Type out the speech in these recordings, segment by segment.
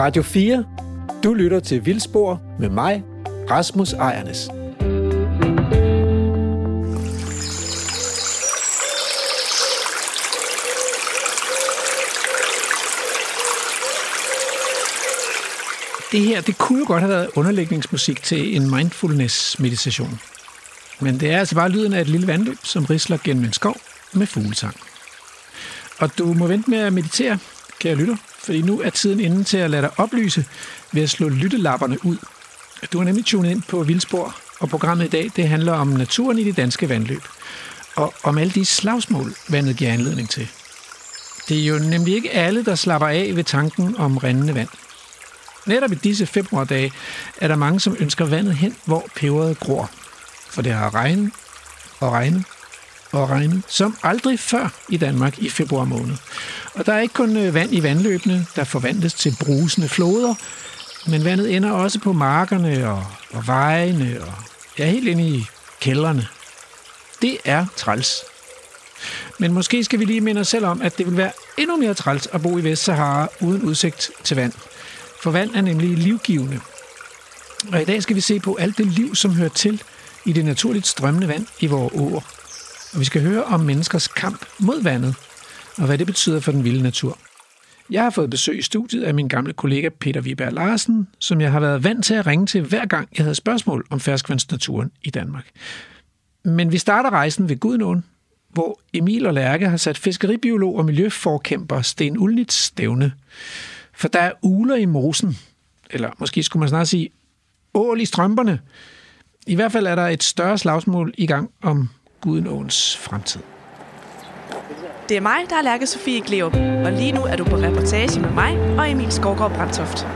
Radio 4. Du lytter til Vildspor med mig, Rasmus Ejernes. Det her, det kunne jo godt have været underlægningsmusik til en mindfulness-meditation. Men det er altså bare lyden af et lille vandløb, som risler gennem en skov med fuglesang. Og du må vente med at meditere, kære lytter, fordi nu er tiden inde til at lade dig oplyse ved at slå lyttelapperne ud. Du er nemlig tunet ind på Vildspor, og programmet i dag det handler om naturen i de danske vandløb, og om alle de slagsmål, vandet giver anledning til. Det er jo nemlig ikke alle, der slapper af ved tanken om rindende vand. Netop i disse februardage er der mange, som ønsker vandet hen, hvor peberet gror. For det har regnet og regnet og regnet, som aldrig før i Danmark i februar måned. Og der er ikke kun øh, vand i vandløbene, der forvandles til brusende floder, men vandet ender også på markerne og, og vejene og ja, helt ind i kældrene. Det er træls. Men måske skal vi lige minde os selv om, at det vil være endnu mere træls at bo i Vestsahara uden udsigt til vand. For vand er nemlig livgivende. Og i dag skal vi se på alt det liv, som hører til i det naturligt strømmende vand i vores åer. Og vi skal høre om menneskers kamp mod vandet, og hvad det betyder for den vilde natur. Jeg har fået besøg i studiet af min gamle kollega Peter Viberg Larsen, som jeg har været vant til at ringe til hver gang, jeg havde spørgsmål om ferskvandsnaturen i Danmark. Men vi starter rejsen ved Gudnåen, hvor Emil og Lærke har sat fiskeribiolog og miljøforkæmper Sten Ulnits stævne. For der er uler i mosen, eller måske skulle man snart sige ål i strømperne. I hvert fald er der et større slagsmål i gang om Gudenåens fremtid. Det er mig, der er Lærke Sofie Gleup, og lige nu er du på reportage med mig og Emil Skovgaard Brandtoft.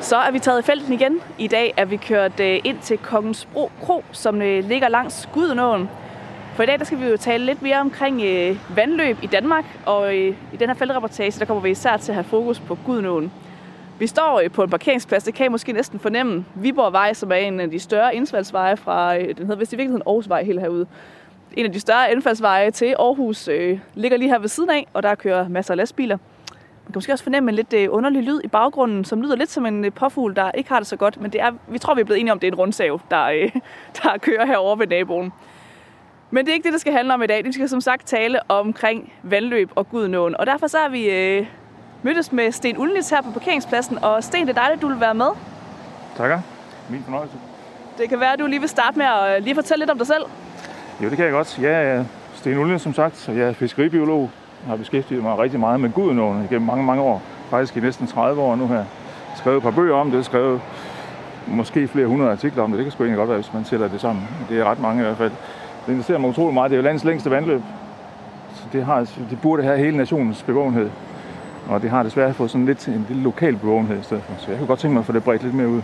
Så er vi taget i felten igen. I dag er vi kørt øh, ind til Kongens Bro Kro, som øh, ligger langs Gudenåen. For i dag der skal vi jo tale lidt mere omkring øh, vandløb i Danmark, og øh, i den her feltreportage der kommer vi især til at have fokus på Gudnåen. Vi står øh, på en parkeringsplads, det kan I måske næsten fornemme. Viborgvej, som er en af de større indfaldsveje fra, øh, den hedder vist i virkeligheden Aarhusvej helt herude. En af de større indfaldsveje til Aarhus øh, ligger lige her ved siden af, og der kører masser af lastbiler. Man kan måske også fornemme en lidt øh, underlig lyd i baggrunden, som lyder lidt som en øh, påfugl, der ikke har det så godt. Men det er, vi tror, vi er blevet enige om, det er en rundsav, der, øh, der kører herover ved naboen. Men det er ikke det, det skal handle om i dag. Vi skal som sagt tale omkring vandløb og Gudnåen. Og derfor så har vi øh, mødtes med Sten Ulnitz her på parkeringspladsen. Og Sten, det er dejligt, at du vil være med. Takker. Min fornøjelse. Det kan være, at du lige vil starte med at øh, lige fortælle lidt om dig selv. Jo, det kan jeg godt. Jeg er Sten Ulnitz, som sagt, jeg er fiskeribiolog. Jeg har beskæftiget mig rigtig meget med Gudnåen igennem mange, mange år. Faktisk i næsten 30 år nu her. Skrevet et par bøger om det. Skrevet måske flere hundrede artikler om det. Det kan sgu egentlig godt være, hvis man tæller det sammen. Det er ret mange i hvert fald. Det interesserer mig utrolig meget. Det er jo landets længste vandløb. Så det, har, det burde have hele nationens bevågenhed. Og det har desværre fået sådan lidt en lille lokal bevågenhed i stedet for. Så jeg kunne godt tænke mig at få det bredt lidt mere ud.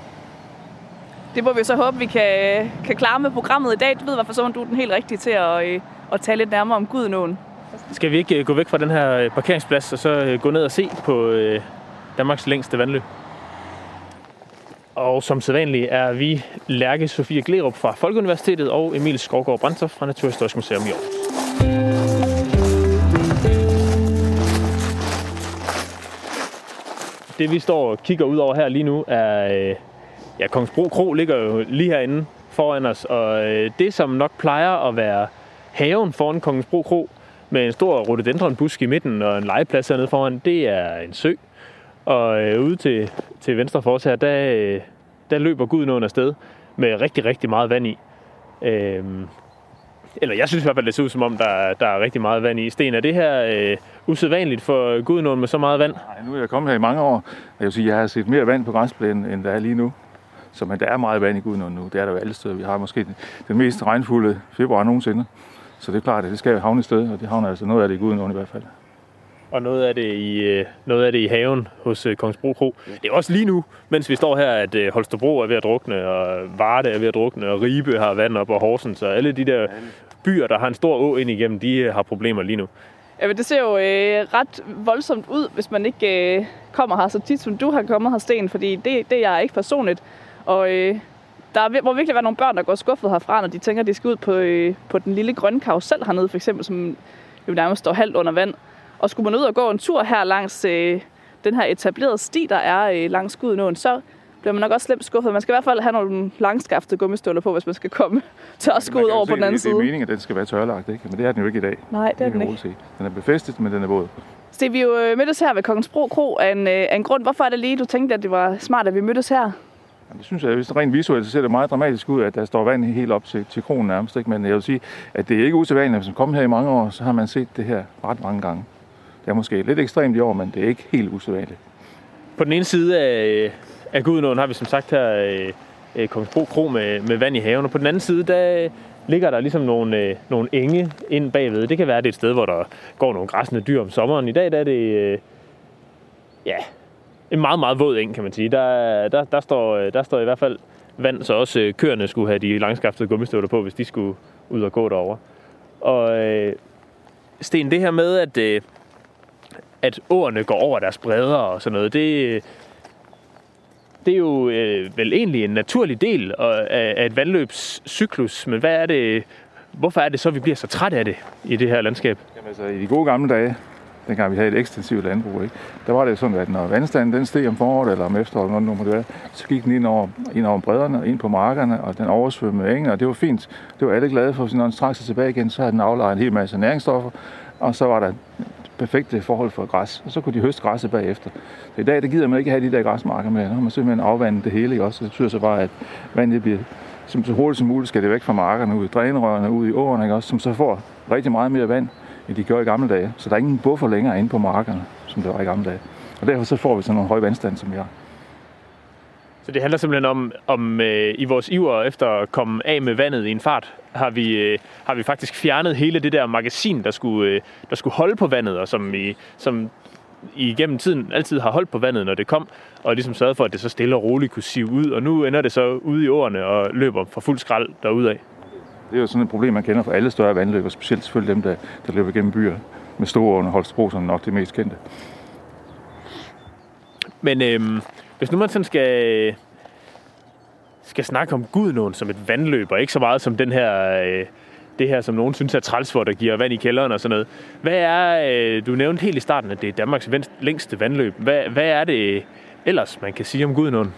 Det må vi så håbe, vi kan, kan klare med programmet i dag. Du ved i hvert fald så, du er den helt rigtige til at, øh, at tale lidt nærmere om Gudnåen. Skal vi ikke øh, gå væk fra den her øh, parkeringsplads og så gå ned og se på Danmarks længste vandløb? Og som sædvanligt er vi Lærke Sofie Glerup fra Folkeuniversitetet og Emil Skovgaard Brandtoft fra Naturhistorisk Museum i Aarhus. Det vi står og kigger ud over her lige nu er, øh, ja, Kongsbro Kro ligger jo lige herinde foran os, og øh, det som nok plejer at være haven foran Kongsbro Kro, med en stor rhododendronbusk i midten og en legeplads hernede foran, det er en sø. Og øh, ude til, til venstre for os her, der, øh, der løber Gudnåen afsted med rigtig, rigtig meget vand i. Øh, eller jeg synes i hvert fald, det ser ud som om, der, der er rigtig meget vand i. Sten, er det her øh, usædvanligt for Gudnåen med så meget vand? Nej, nu er jeg kommet her i mange år, og jeg vil sige, jeg har set mere vand på græsplænen, end der er lige nu. Så men der er meget vand i Gudnåen nu. Det er der jo alle steder. Vi har måske den mest regnfulde februar nogensinde. Så det er klart, at det skal havne et sted, og det havner altså noget af det i Gudnåen i hvert fald. Og noget af det i, øh, noget af det i haven hos øh, Kongsbro Kro. Det er også lige nu, mens vi står her, at øh, Holstebro er ved at drukne, og Varde er ved at drukne, og Ribe har vand op, og Horsens, og alle de der byer, der har en stor å ind igennem, de har problemer lige nu. Ja, men det ser jo øh, ret voldsomt ud, hvis man ikke øh, kommer her så tit, som du har kommet her, Sten, fordi det, det er jeg ikke personligt. Og øh, der er, må virkelig være nogle børn, der går skuffet herfra, når de tænker, at de skal ud på, øh, på den lille grønne karusel hernede, for eksempel, som jo nærmest står halvt under vand. Og skulle man ud og gå en tur her langs øh, den her etablerede sti, der er øh, langs Gudenåen, så bliver man nok også slemt skuffet. Man skal i hvert fald have nogle langskaftede gummistøvler på, hvis man skal komme til at gå ud over på den anden side. Det er meningen, at den skal være tørlagt, ikke? men det er den jo ikke i dag. Nej, det er den ikke. Se. Den er befæstet, men den er våd. Steve, vi jo øh, mødtes her ved Kongens Bro Kro af en, af en grund. Hvorfor er det lige, du tænkte, at det var smart, at vi mødtes her? Det synes jeg, hvis rent visuelt så ser det meget dramatisk ud, at der står vand helt op til, til kronen nærmest. Ikke? Men jeg vil sige, at det er ikke usædvanligt. Hvis man kommer her i mange år, så har man set det her ret mange gange. Det er måske lidt ekstremt i år, men det er ikke helt usædvanligt. På den ene side af, af Gudenåen har vi som sagt her øh, øh, Kongsbro Kro med, med vand i haven, og på den anden side, der øh, ligger der ligesom nogle, øh, nogle enge ind bagved. Det kan være, at det er et sted, hvor der går nogle græsne dyr om sommeren. I dag der er det øh, ja, en meget, meget våd eng, kan man sige. Der, der, der, står, øh, der står i hvert fald vand, så også øh, køerne skulle have de langskaftede gummistøvler på, hvis de skulle ud og gå derover. Og øh, Sten, det her med, at, øh, at åerne går over deres bredder og sådan noget, det, det er jo øh, vel egentlig en naturlig del af, af et vandløbscyklus, men hvad er det, hvorfor er det så, at vi bliver så træt af det i det her landskab? Jamen altså, i de gode gamle dage, dengang vi havde et ekstensivt landbrug, ikke? der var det sådan, at når vandstanden den steg om foråret eller om efteråret, når det være, så gik den ind over, ind over bredderne, ind på markerne, og den oversvømmede engen, og det var fint. Det var alle glade for, så når den straks tilbage igen, så havde den aflejret en hel masse næringsstoffer, og så var der perfekte forhold for græs, og så kunne de høste græsset bagefter. Så i dag, der gider man ikke have de der græsmarker med, når man simpelthen afvandet det hele, ikke? også? Det betyder så bare, at vandet bliver som så hurtigt som muligt skal det væk fra markerne, ud i drænrørene, ud i åerne, ikke? Også, som så får rigtig meget mere vand, end de gjorde i gamle dage. Så der er ingen buffer længere inde på markerne, som der var i gamle dage. Og derfor så får vi sådan nogle høje vandstand, som vi har. Så det handler simpelthen om, om øh, i vores iver efter at komme af med vandet i en fart, har vi, øh, har vi faktisk fjernet hele det der magasin, der skulle, øh, der skulle holde på vandet, og som, i, som igennem tiden altid har holdt på vandet, når det kom, og ligesom sørget for, at det så stille og roligt kunne sive ud, og nu ender det så ude i årene og løber for fuld skrald derudad. Det er jo sådan et problem, man kender fra alle større vandløb, og specielt selvfølgelig dem, der, der løber gennem byer med store årene. Holstebro som nok det mest kendte. Men øhm, hvis nu man sådan skal, skal snakke om Gudnåen som et vandløb, og ikke så meget som den her, øh, det her, som nogen synes er træls for, der giver vand i kælderen og sådan noget. Hvad er, øh, du nævnte helt i starten, at det er Danmarks længste vandløb. Hvad, hvad er det ellers, man kan sige om Gudnåen?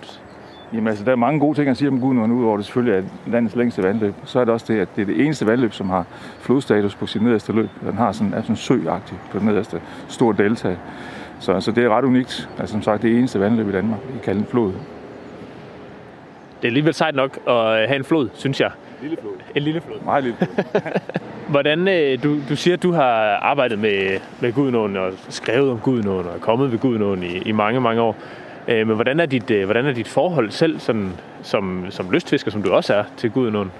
Jamen altså, der er mange gode ting at sige om Gudnåen, udover det selvfølgelig er landets længste vandløb. Så er det også det, at det er det eneste vandløb, som har flodstatus på sit nederste løb. Den har sådan, er sådan søagtig på det nederste stor delta. Så altså, det er ret unikt. Altså, som sagt, det eneste vandløb i Danmark, vi kalder en flod. Det er alligevel sejt nok at have en flod, synes jeg. En lille flod. En lille flod. Meget lille flod. Hvordan, øh, du, du siger, at du har arbejdet med, med Gudnåen og skrevet om Gudnåen og kommet ved Gudnåen i, i mange, mange år. Øh, men hvordan er dit, øh, hvordan er dit forhold selv sådan, som, som lystfisker, som du også er, til Gudnåen?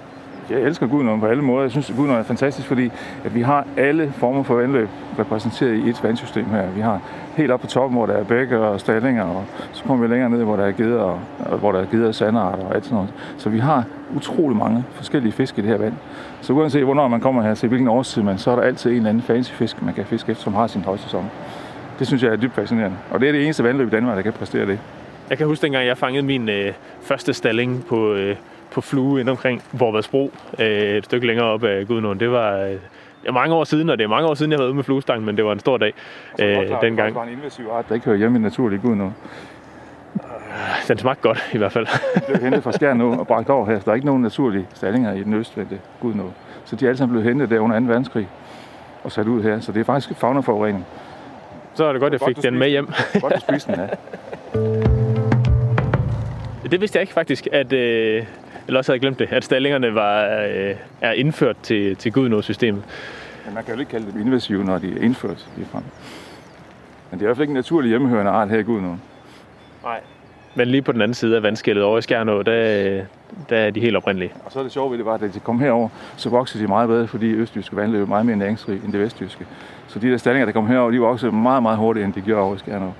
Jeg elsker Gudnåen på alle måder. Jeg synes, at Gudnåen er fantastisk, fordi at vi har alle former for vandløb repræsenteret i et vandsystem her. Vi har helt op på toppen, hvor der er bække og stallinger, og så kommer vi længere ned, hvor der er geder, og, og hvor der er geder og sandarter og alt sådan noget. Så vi har utrolig mange forskellige fisk i det her vand. Så uanset hvornår man kommer her til hvilken årstid man, så er der altid en eller anden fancy fisk, man kan fiske efter, som har sin højsæson. Det synes jeg er dybt fascinerende. Og det er det eneste vandløb i Danmark, der kan præstere det. Jeg kan huske dengang, jeg fangede min øh, første stalling på, øh, på flue ind omkring Vorvadsbro, øh, et stykke længere op af Gudnåen. Det var øh, mange år siden, og det er mange år siden, jeg har været ude med fluestang, men det var en stor dag øh, dengang. Det var en invasiv art, der ikke hører hjemme i naturlig Gudnåen. Den smagte godt, i hvert fald. det blev hentet fra Skjern nu og bragt over her. Der er ikke nogen naturlige stallinger i den østvendte Gudnå. Så de er alle sammen blevet hentet der under 2. verdenskrig og sat ud her. Så det er faktisk faunaforurening. Så er det godt, jeg fik den med hjem. godt at spise den, ja. Det vidste jeg ikke faktisk, at, øh, eller også havde jeg glemt det, at stallingerne var, øh, er indført til, til Gudnå-systemet. Ja, man kan jo ikke kalde dem invasive, når de er indført frem. Men det er i hvert fald ikke en naturlig hjemmehørende art her i Gudnå. Nej. Men lige på den anden side af vandskældet over i Skjernå, der, der er de helt oprindelige. Og så er det sjovt ved det, var, at de kom herover, så voksede de meget bedre, fordi østjyske vandløb er meget mere næringsrig end det vestjyske. Så de der stallinger, der kom herover, de voksede meget, meget hurtigere, end de gjorde over i Skjernå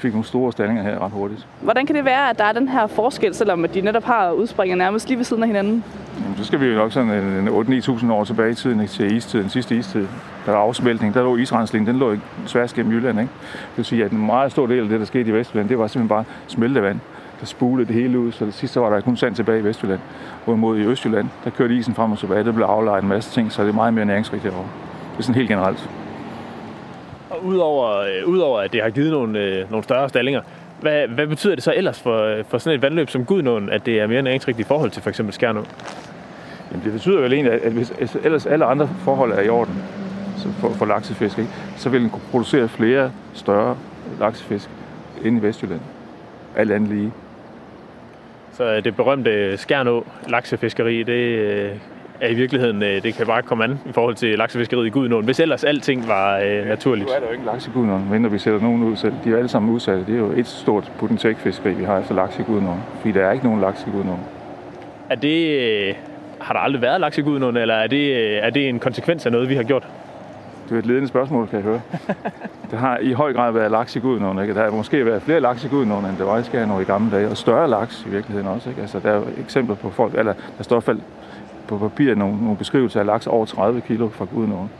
fik nogle store stallinger her ret hurtigt. Hvordan kan det være, at der er den her forskel, selvom at de netop har udspringer nærmest lige ved siden af hinanden? Jamen, så skal vi jo nok sådan 8-9.000 år tilbage i tiden, til istiden, den sidste istid. Der var afsmeltning, der lå isrensling, den lå tværs gennem Jylland. Ikke? Det vil sige, at en meget stor del af det, der skete i Vestjylland, det var simpelthen bare smeltevand. der spulede det hele ud, så det sidste var der kun sand tilbage i Vestjylland. Hvorimod i Østjylland, der kørte isen frem og tilbage, der blev aflejet en masse ting, så det er meget mere næringsrigt herovre. Det er sådan helt generelt. Udover, øh, udover at det har givet nogle, øh, nogle større stallinger, hvad, hvad betyder det så ellers for, for sådan et vandløb som Gudnåen, at det er mere næringsrigt i forhold til for eksempel Skærnå? Jamen, det betyder jo egentlig, at hvis ellers alle andre forhold er i orden for, for laksefisk, ikke, så vil den kunne producere flere større laksefisk inde i Vestjylland. Alt andet lige. Så øh, det berømte Skærnå laksefiskeri, det øh, er i virkeligheden, øh, det kan bare komme an i forhold til laksefiskeriet i Gudnåen, hvis ellers alting var øh, naturligt. Nu er der jo ikke laks i Gudnåen, mindre vi sætter nogen ud selv. De er jo alle sammen udsatte. Det er jo et stort putentekfiskeri, vi har efter laks i Gudnåen. Fordi der er ikke nogen laks i Gudnåen. Er det, øh, har der aldrig været laks i Gudnåen, eller er det, øh, er det en konsekvens af noget, vi har gjort? Det er et ledende spørgsmål, kan jeg høre. Der har i høj grad været laks i Gudnåen. Ikke? Der har måske været flere laks i Gudnåen, end der var i Skærnå i gamle dage. Og større laks i virkeligheden også. Ikke? Altså, der er jo eksempler på folk, eller der står i hvert fald på papir nogle, nogle beskrivelser af laks over 30 kilo fra Gudnåen.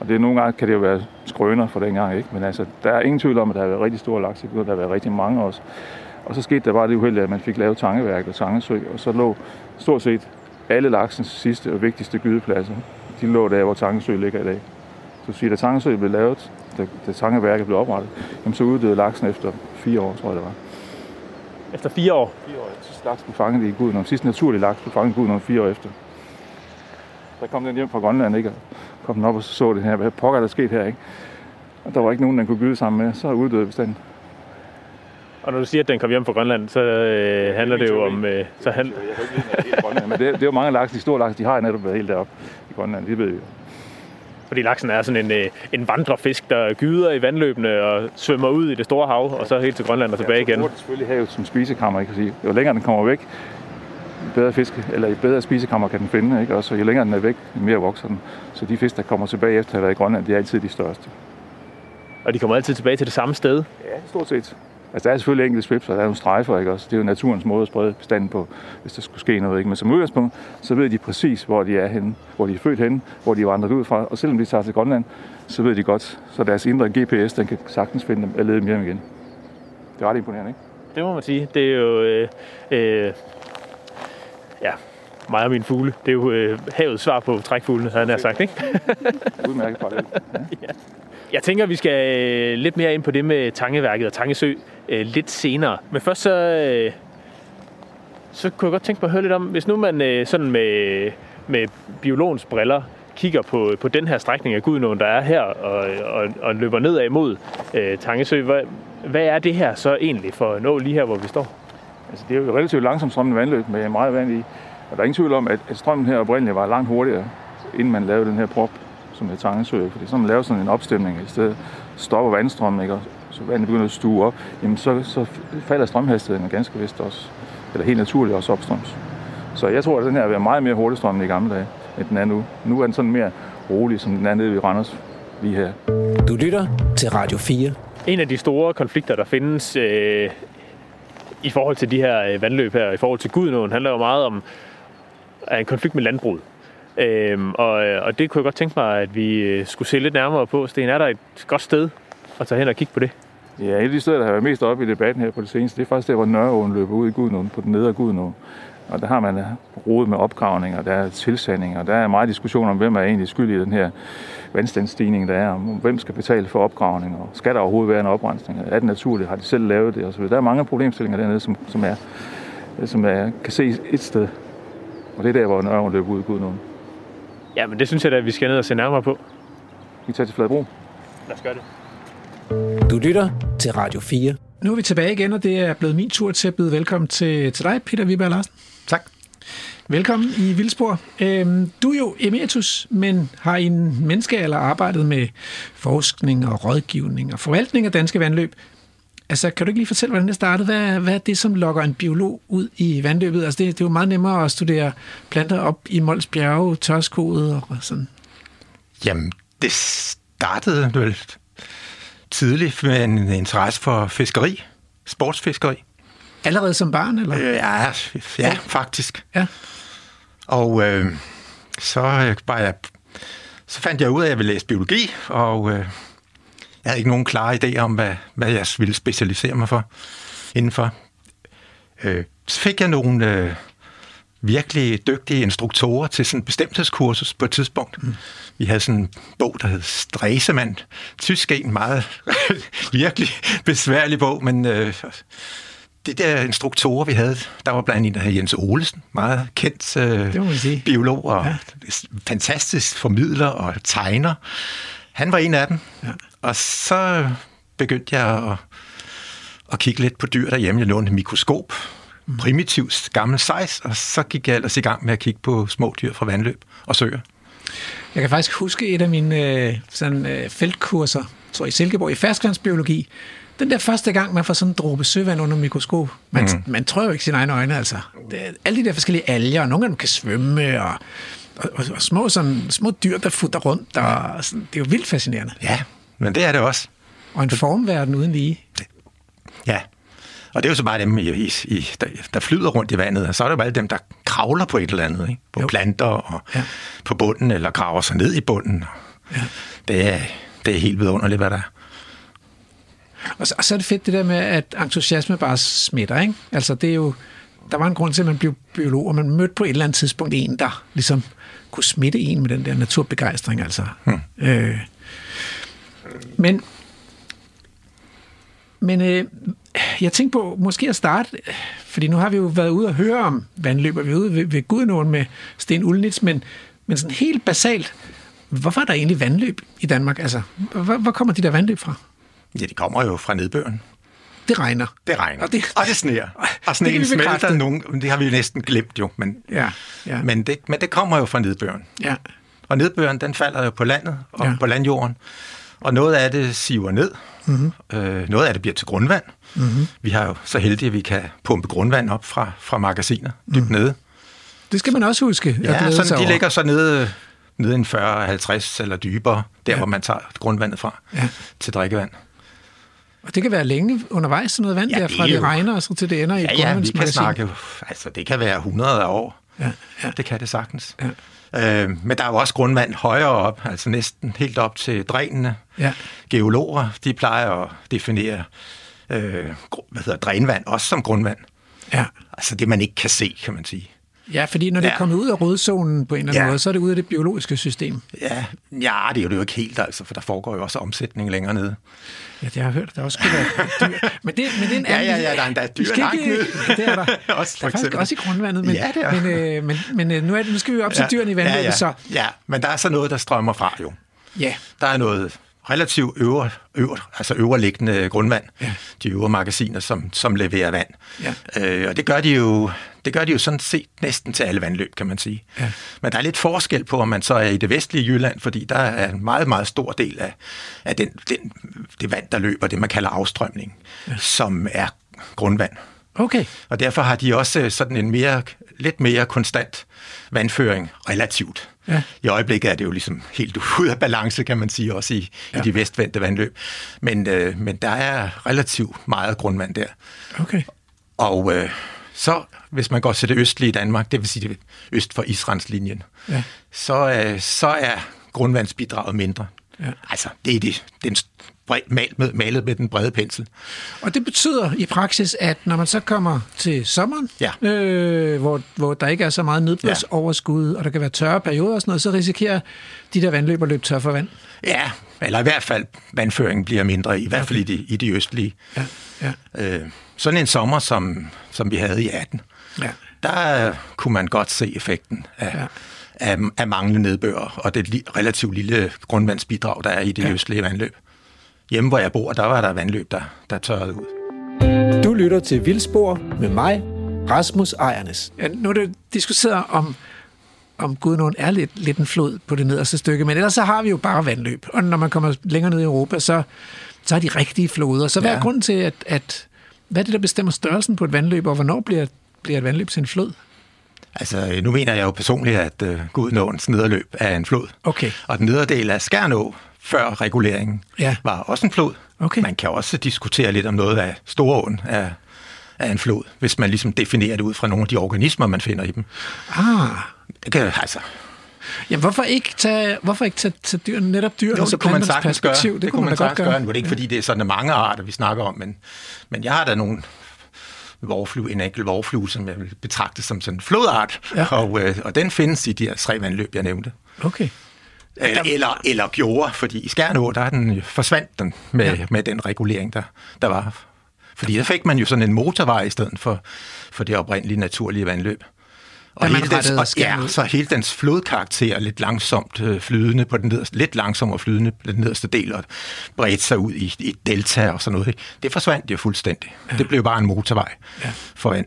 Og det er nogle gange kan det jo være skrøner for den gang, ikke? Men altså, der er ingen tvivl om, at der har været rigtig store laks. Der har været rigtig mange også. Og så skete der bare det uheldige, at man fik lavet tangeværk og tangesø, og så lå stort set alle laksens sidste og vigtigste gydepladser. De lå der, hvor Tangesø ligger i dag. Så vil sige, da Tangesø blev lavet, da, da Tangeværket blev oprettet, jamen, så uddøde laksen efter fire år, tror jeg det var. Efter fire år. Fire år. Sidste laks blev fanget i Gudnåen. Sidste naturlige laks blev fanget i Gudnåen fire år efter. Der kom den hjem fra Grønland, ikke? Og kom den op og så, så det her. Hvad pokker er der sket her, ikke? Og der var ikke nogen, den kunne gyde sammen med. Så uddøde bestanden. Og når du siger, at den kom hjem fra Grønland, så øh, handler det jo om... Øh, så han... Jeg kan ikke det er helt Grønland, men det, det er jo mange laks, de store laks, de har netop været helt deroppe i Grønland. Det ved vi jo. Fordi laksen er sådan en, øh, en vandrefisk, der gyder i vandløbene og svømmer ud i det store hav, og så helt til Grønland og tilbage Så igen. den selvfølgelig havet som spisekammer, ikke? Jo længere den kommer væk, bedre fisk, eller i bedre spisekammer kan den finde, ikke? Og så jo længere den er væk, jo mere vokser den. Så de fisk, der kommer tilbage efter at have været i Grønland, de er altid de største. Og de kommer altid tilbage til det samme sted. Ja, stort set. Altså, der er selvfølgelig enkelte swips, og der er nogle strejfer, ikke også? Det er jo naturens måde at sprede bestanden på, hvis der skulle ske noget, ikke? Men som udgangspunkt, så ved de præcis, hvor de er henne, hvor de er født henne, hvor de er vandret ud fra. Og selvom de tager til Grønland, så ved de godt, så deres indre GPS, den kan sagtens finde dem og lede dem hjem igen. Det er ret imponerende, ikke? Det må man sige. Det er jo... Øh, øh, ja, mig og mine fugle. Det er jo øh, havets svar på trækfuglene, havde jeg sagt, ikke? Udmærket parallel. Ja. Jeg tænker, vi skal øh, lidt mere ind på det med Tangeværket og Tangesø øh, lidt senere. Men først så, øh, så kunne jeg godt tænke mig at høre lidt om, hvis nu man øh, sådan med, med biologens briller kigger på, på den her strækning af Gudnåen, der er her, og, og, og løber nedad imod øh, Tangesø, hvad, hvad er det her så egentlig for at nå lige her, hvor vi står? Altså, det er jo et relativt langsomt strømmende vandløb med meget vand i. Og der er ingen tvivl om, at, at strømmen her oprindeligt var langt hurtigere, inden man lavede den her prop, som er Tangesø. Fordi så man laver sådan en opstemning et sted, stopper vandstrømmen, ikke? og så vandet begynder at stue op, jamen så, så falder strømhastigheden ganske vist også, eller helt naturligt også opstrøms. Så jeg tror, at den her vil være meget mere hurtigstrømmende i gamle dage, end den er nu. Nu er den sådan mere rolig, som den er nede ved Randers lige her. Du lytter til Radio 4. En af de store konflikter, der findes øh, i forhold til de her øh, vandløb her, i forhold til Gudnåen, handler jo meget om en konflikt med landbruget. Øhm, og, øh, og det kunne jeg godt tænke mig, at vi øh, skulle se lidt nærmere på. Sten, er der et godt sted at tage hen og kigge på det? Ja, et af de steder, der har været mest oppe i debatten her på det seneste, det er faktisk der, hvor Nørreåen løber ud i Gudnåen, på den nedre Gudnåen. Og der har man rodet med opgravninger, der er tilsandinger, der er meget diskussion om, hvem er egentlig skyld i den her vandstandsstigning, der er, om hvem skal betale for opgravninger, og skal der overhovedet være en oprensning, er det naturligt, har de selv lavet det, osv. Der er mange problemstillinger dernede, som, som, er, som er, kan ses et sted. Og det er der, hvor Nørreåen løber ud i Gudnåen. Ja, men det synes jeg da, at vi skal ned og se nærmere på. Vi tager til Fladbro. Lad os gøre det. Du lytter til Radio 4. Nu er vi tilbage igen, og det er blevet min tur til at byde velkommen til, til dig, Peter Viberg Larsen. Tak. Velkommen i Vildspor. Øhm, du er jo emeritus, men har i en menneskealder arbejdet med forskning og rådgivning og forvaltning af danske vandløb. Altså, kan du ikke lige fortælle, hvordan det startede? Hvad, hvad er det, som lokker en biolog ud i vandløbet? Altså, det, det er jo meget nemmere at studere planter op i Mols Bjerge, tørskoet og sådan. Jamen, det startede vel tidligt med en interesse for fiskeri, sportsfiskeri. Allerede som barn, eller? Øh, Ja, ja, faktisk. Ja. Og øh, så, øh, var jeg, så fandt jeg ud af, at jeg ville læse biologi, og øh, jeg havde ikke nogen klare idé om, hvad, hvad jeg ville specialisere mig for indenfor. øh, så fik jeg nogle øh, virkelig dygtige instruktorer til sådan en bestemthedskursus på et tidspunkt. Mm. Vi havde sådan en bog, der hed Stresemann. Tysk en meget virkelig besværlig bog, men øh, det der instruktorer, vi havde, der var blandt andet Jens Olesen, meget kendt øh, biolog og Ja. fantastisk formidler og tegner. Han var en af dem. Ja. Og så begyndte jeg at, at kigge lidt på dyr derhjemme. Jeg lånte et mikroskop, Mm. primitivt gammel size, og så gik jeg ellers i gang med at kigge på små dyr fra vandløb og søer. Jeg kan faktisk huske et af mine øh, sådan, øh, feltkurser, tror i Silkeborg, i ferskvandsbiologi. Den der første gang, man får sådan en dråbe søvand under mikroskop. Man, mm. man tror jo ikke sine egne øjne, altså. Det er, alle de der forskellige alger, og nogle af dem kan svømme, og, og, og, og små, sådan, små dyr, der futter rundt. Og, sådan, det er jo vildt fascinerende. Ja, men det er det også. Og en formverden uden lige. Ja. Og det er jo så bare dem, i, i, i, der, der flyder rundt i vandet, og så er det jo alle dem, der kravler på et eller andet, ikke? på Jo. planter og ja. på bunden, eller graver sig ned i bunden. Ja. Det, er, det er helt vidunderligt, hvad der er. Og så, og så er det fedt det der med, at entusiasme bare smitter, ikke? Altså det er jo, der var en grund til, at man blev biolog, og man mødte på et eller andet tidspunkt en, der ligesom kunne smitte en med den der naturbegejstring, altså. Hmm. Øh, men men øh, jeg tænkte på måske at starte, fordi nu har vi jo været ude og høre om vandløb, og vi er ude ved, ved Gudenåen med Sten Ulnitz, men, men sådan helt basalt, hvorfor er der egentlig vandløb i Danmark? Altså, hvor, hvor kommer de der vandløb fra? Ja, det kommer jo fra nedbøren. Det regner. Det regner. Og det- og det sneer. Og Det sneen vi smelter nogen. Det har vi jo næsten glemt jo. Men, Ja, ja, men, det, men det kommer jo fra nedbøren. ja. Og nedbøren, den falder jo på landet og Ja. på landjorden. Og noget af det siver ned. Mm-hmm. Øh, noget af det bliver til grundvand. Mm-hmm. Vi har jo så heldige, at vi kan pumpe grundvand op fra, fra magasiner dybt mm. nede. Det skal man også huske. Ja, sådan, de over. ligger så nede, nede en 40-50 eller dybere, der ja. hvor man tager grundvandet fra Ja. til drikkevand. Og det kan være længe undervejs, sådan noget vand Ja, ja, det derfra er det jo- regner, og så til det ender i et Ja, ja, vi kan snakke, altså det kan være 100 af år. Ja, ja. Det kan det sagtens. Ja. Øh, men der er jo også grundvand højere op, altså næsten helt op til drænene. Ja. Geologer, de plejer at definere øh, hvad hedder, drænvand også som grundvand. Ja. Altså det, man ikke kan se, kan man sige. Ja, fordi når det er Ja. kommet ud af rødzonen på en eller anden Ja. måde, så er det ud af det biologiske system. Ja, ja, det er jo ikke helt, altså, for der foregår jo også omsætning længere nede. Ja, det har jeg hørt, der også skulle være dyr. Men det, men det er en Ja, anden... ja, ja, der er endda dyr langt ikke- ned. Det er der. Også der for er faktisk også i grundvandet, men, Ja, det er. men, øh, men, men øh, nu, er det, nu skal vi op til dyrene i vandløbet, ja, ja. så Ja, men der er så noget, der strømmer fra jo. ja, Der er noget relativt øvre, øvre, altså øverliggende grundvand, Ja. ja. de øvre magasiner, som, som leverer vand. Ja. Øh, og det gør, de jo, det gør de jo sådan set næsten til alle vandløb, kan man sige. Ja. Men der er lidt forskel på, om man så er i det vestlige Jylland, fordi der er en meget, meget stor del af, af den, den, det vand, der løber, det man kalder afstrømning, ja. som er grundvand. okay. Og derfor har de også øh, sådan en mere, lidt mere konstant vandføring relativt. Ja. I øjeblikket er det jo ligesom helt ude af balance, kan man sige, også i, ja. Ja. i de vestvendte vandløb. Men, øh, men der er relativt meget grundvand der. Okay. Og øh, så, hvis man går til det østlige Danmark, det vil sige det øst for Israelslinjen, Ja. så, øh, så er grundvandsbidraget mindre. Ja. Altså, det er det, den bred, malet, med, malet med den brede pensel. Og det betyder i praksis, at når man så kommer til sommeren, Ja. øh, hvor, hvor der ikke er så meget nedbørsoverskud, og der kan være tørre perioder og sådan noget, så risikerer de der vandløb at løbe tør for vand. Ja, eller i hvert fald vandføringen bliver mindre, i hvert fald i de, i de østlige. Ja, ja, Øh, sådan en sommer, som, som vi havde i 18, ja. der øh, kunne man godt se effekten af, Ja. af, af manglende nedbør og det li, relativt lille grundvandsbidrag, der er i det ja. østlige vandløb. Hjemme, hvor jeg bor, der var der vandløb, der, der tørrede ud. Du lytter til Vildspor med mig, Rasmus Ejernes. ja nu er det diskuteret om, om Gudnåen er lidt, lidt en flod på det nederste stykke, men ellers så har vi jo bare vandløb. Og når man kommer længere ned i Europa, så, så er de rigtige floder. Så hvad er Ja. grunden til, at, at hvad er det, der bestemmer størrelsen på et vandløb, og hvornår bliver, bliver et vandløb til en flod? Altså, nu mener jeg jo personligt, at uh, Gudnåens nederløb er en flod. Okay. Og den nederdel af Skærnå, før reguleringen, Ja. var også en flod. Okay. Man kan også diskutere lidt om noget af Storåen er, er en flod, hvis man ligesom definerer det ud fra nogle af de organismer, man finder i dem. Ah, Det kan, altså, Jamen, hvorfor ikke tage, hvorfor ikke tage, tage dyr, netop dyr, jo, det kunne man sagtens gøre. Det, det kunne man godt sagtens gøre. Nu er det ikke, fordi det er sådan mange arter, vi snakker om, men, men jeg har da nogle vorflue, en enkelt vorflue, som jeg vil betragte som sådan en flodart, Ja. ja. og, øh, og den findes i de her tre vandløb, jeg nævnte. Okay. Eller, eller, eller gjorde, fordi i Skjernå, der er den, forsvandt den med, Ja. ja. med den regulering, der, der var. Fordi der fik man jo sådan en motorvej i stedet for, for det oprindelige naturlige vandløb. Man hele dens, og, ja, så hele dens flodkarakter er lidt langsomt øh, flydende på den nederste, lidt langsommere flydende på den nederste del, og bredte sig ud i, i et delta og sådan noget. Ikke? Det forsvandt jo fuldstændig. Ja. Det blev bare en motorvej Ja. ja. for vand.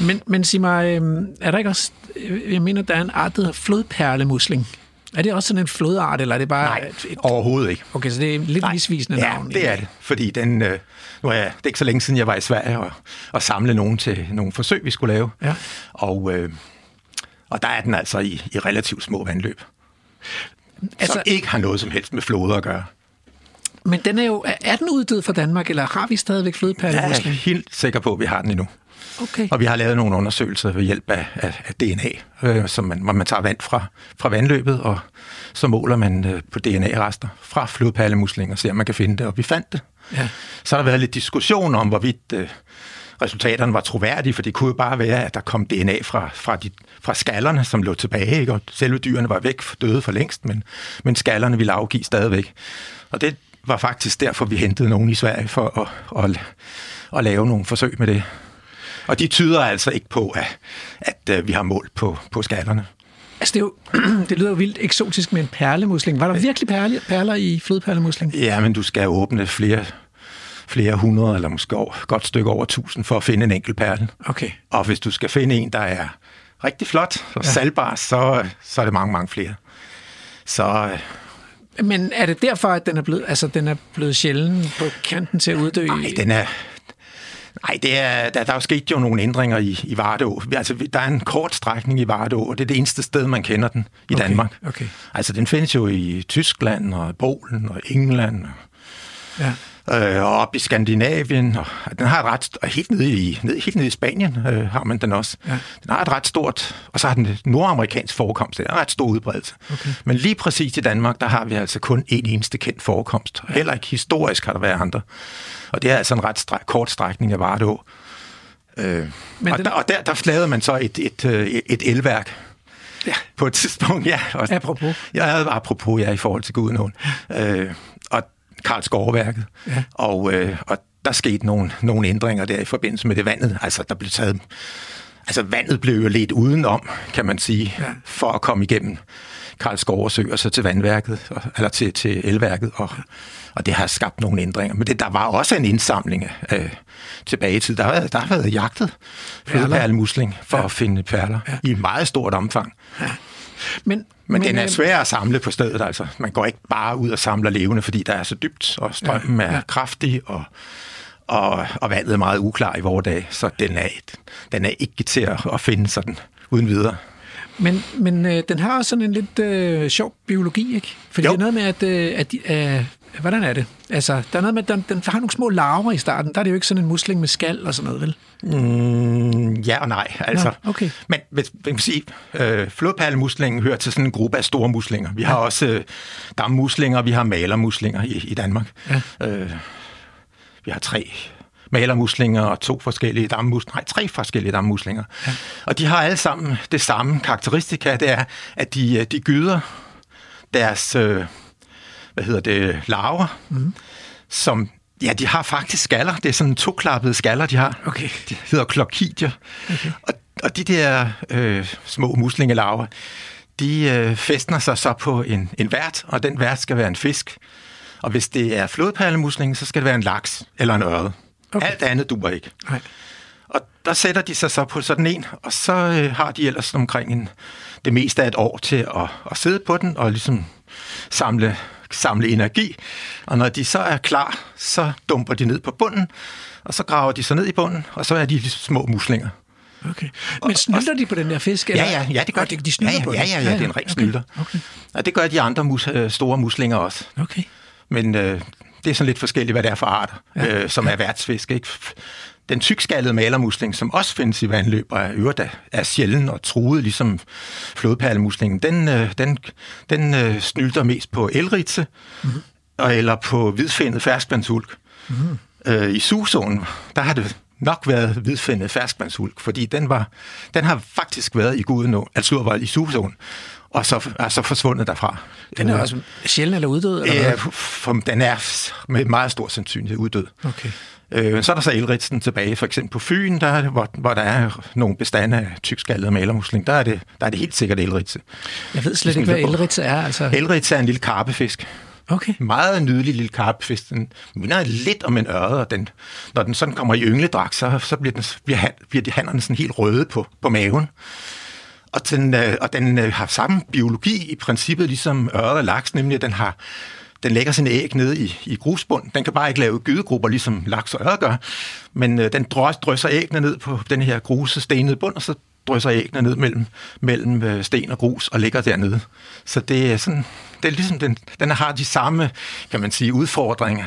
Men, men sig mig, øhm, er der ikke også... øh, Jeg mener, der er en art, der hedder flodperlemusling. Er det også sådan en flodart, eller er det bare... Nej, et, et, overhovedet ikke. okay, så det er lidt misvisende ja, navn. det er det. Fordi den, øh, nu er jeg, det er ikke så længe siden, jeg var i Sverige og, og samle nogen til nogle forsøg, vi skulle lave. Ja. Og, øh, og der er den altså i, i relativt små vandløb, altså, som ikke har noget som helst med floder at gøre. men den er jo... Er den uddød fra Danmark, eller har vi stadigvæk Jeg er flodperlemusling? helt sikker på, at vi har den endnu. Okay. Og vi har lavet nogle undersøgelser ved hjælp af, af, af DNA, øh, som man, hvor man tager vand fra, fra vandløbet, og så måler man øh, på DNA-rester fra flodperlemuslinger og ser, om man kan finde det, og vi fandt det. Ja. Så har der været lidt diskussion om, hvorvidt øh, resultaterne var troværdige, for det kunne jo bare være, at der kom DNA fra, fra, de, fra skallerne, som lå tilbage, ikke? og selve dyrene var væk, døde for længst, men, men skallerne ville afgive stadigvæk. Og det var faktisk derfor, vi hentede nogen i Sverige for at, at, at lave nogle forsøg med det. Og de tyder altså ikke på, at, at øh, vi har målt på, på skallerne. Altså, det, er jo, det lyder jo vildt eksotisk med en perlemusling. Var der virkelig perle, perler i flodperlemusling? Ja, men du skal åbne flere, flere hundrede, eller måske over, godt stykke over tusind, for at finde en enkelt perle. Okay. Og hvis du skal finde en, der er rigtig flot og ja. salgbar, så, så er det mange, mange flere. Så øh, Men er det derfor, at den er blevet, altså, den er blevet sjælden på kanten til at uddø? nej, den er... Nej, det er, der, der er jo sket jo nogle ændringer i, i Vardå. Altså, der er en kort strækning i Vardå, og det er det eneste sted, man kender den i Okay, Danmark. okay. Altså, den findes jo i Tyskland og Polen og England og Ja. Øh, og op i Skandinavien. Og den har et ret, og helt nede i, ned, helt nede i Spanien øh, har man den også. Ja. Den har et ret stort, og så har den et nordamerikansk forekomst. Den har ret stor udbredelse. Okay. Men lige præcis i Danmark, der har vi altså kun en eneste kendt forekomst. Ja. Heller ikke historisk har der været andre. Og det er altså en ret stræk, kort strækning af Vardå. Øh, Men og den- der, og der, der lavede man så et, et, øh, et elværk. Ja. På et tidspunkt, ja. Og, Apropos. Ja, apropos, ja, i forhold til Gudenåen. Øh, og Karl Skovværket. Ja. Og, øh, og der skete nogle, nogle ændringer der i forbindelse med det vandet. Altså, der blev taget... Altså, vandet blev jo lidt udenom, kan man sige, Ja. ja. for at komme igennem Karl Skovsø og så til vandværket, eller til, til elværket, og, og det har skabt nogle ændringer. Men det, der var også en indsamling øh, tilbage i tid. Der har, der været jagtet flodperlemusling for ja. at finde perler ja. i meget stort omfang. Men, Men den er øh, svær at samle på stedet, altså. Man går ikke bare ud og samler levende, fordi der er så dybt, og strømmen Ja, ja, er kraftig, og, og, og vandet er meget uklar i vores dage, så den er, den er ikke til at, at finde sådan uden videre. Men, men øh, den har også sådan en lidt øh, sjov biologi, ikke? Fordi Jo. det er noget med, at... Øh, at de, øh, hvordan er det? Altså, der er noget med, den, den har nogle små larver i starten. Der er det jo ikke sådan en musling med skal og sådan noget, vel? Mm, ja og nej, altså. Nå, okay. Men hvis, man kan sige, øh, flodperlemuslingen hører til sådan en gruppe af store muslinger. Vi har også øh, dammuslinger, vi har malermuslinger i, i Danmark. Ja. Øh, vi har tre malermuslinger og to forskellige dammuslinger, nej, tre forskellige dammuslinger. Ja. Og de har alle sammen det samme karakteristika, det er, at de, øh, de gyder deres, øh, hvad hedder det, larver, mm. som, ja, de har faktisk skaller. Det er sådan toklappede skaller, de har. Okay. De hedder klokidier. Okay. Og, og de der øh, små muslingelarver, de øh, festner sig så på en, en vært, og den vært skal være en fisk. Og hvis det er flodperlemusling, så skal det være en laks eller en ørred. Okay. Alt andet duer ikke. Nej. Og der sætter de sig så på sådan en, og så øh, har de ellers omkring en, det meste af et år til at, at sidde på den og ligesom samle, samle energi. Og når de så er klar, så dumper de ned på bunden, og så graver de sig ned i bunden, og så er de små muslinger. Okay. Men snylder de på den der fisk? Eller? Ja, ja, ja, det gør de. De snylder ja, ja, på ja, den? ja, ja, det er en ren snylder. Okay. Og det gør de andre mus, øh, store muslinger også. okay. Men øh, det er sådan lidt forskelligt, hvad det er for arter, ja. øh, som er værtsfisk. Ikke? Den tykskallede malermusling, som også findes i vandløb og er øvrigt er, sjælden og truet, ligesom flodperlemuslingen, den, øh, den, den øh, snylter mest på elritse mm-hmm. eller på hvidfindet ferskvandsulk. Mm-hmm. Øh, I sugezonen, der har det nok været hvidfindet ferskvandshulk, fordi den, var, den har faktisk været i Gudenå, altså i Susåen, og så er så forsvundet derfra. Den er også sjældent eller uddød? Eller hvad? for den er med meget stor sandsynlighed uddød. Okay. Øh, så er der så elritsen tilbage, for eksempel på Fyn, der er hvor, hvor der er nogle bestande af tykskaldet malermusling, der er det, der er det helt sikkert elritse. Jeg ved slet ikke, hvad elrits er. Altså. Elritse er en lille karpefisk. Okay. Meget nydelig lille karpefisk. Den minder lidt om en ørred, og den, når den sådan kommer i yngledragt, så, så bliver, den, bliver, han, bliver de hannerne sådan helt røde på, på maven. Og den, øh, og den øh, har samme biologi i princippet, ligesom ørred og laks, nemlig at den har den lægger sine æg nede i, i grusbund. Den kan bare ikke lave gydegrupper, ligesom laks og ørred gør, men øh, den drøs, drysser æggene ned på den her gruse stenede bund, og så drysser æggene ned mellem, mellem øh, sten og grus og ligger dernede. Så det er sådan, det er ligesom, den, den har de samme, kan man sige, udfordringer.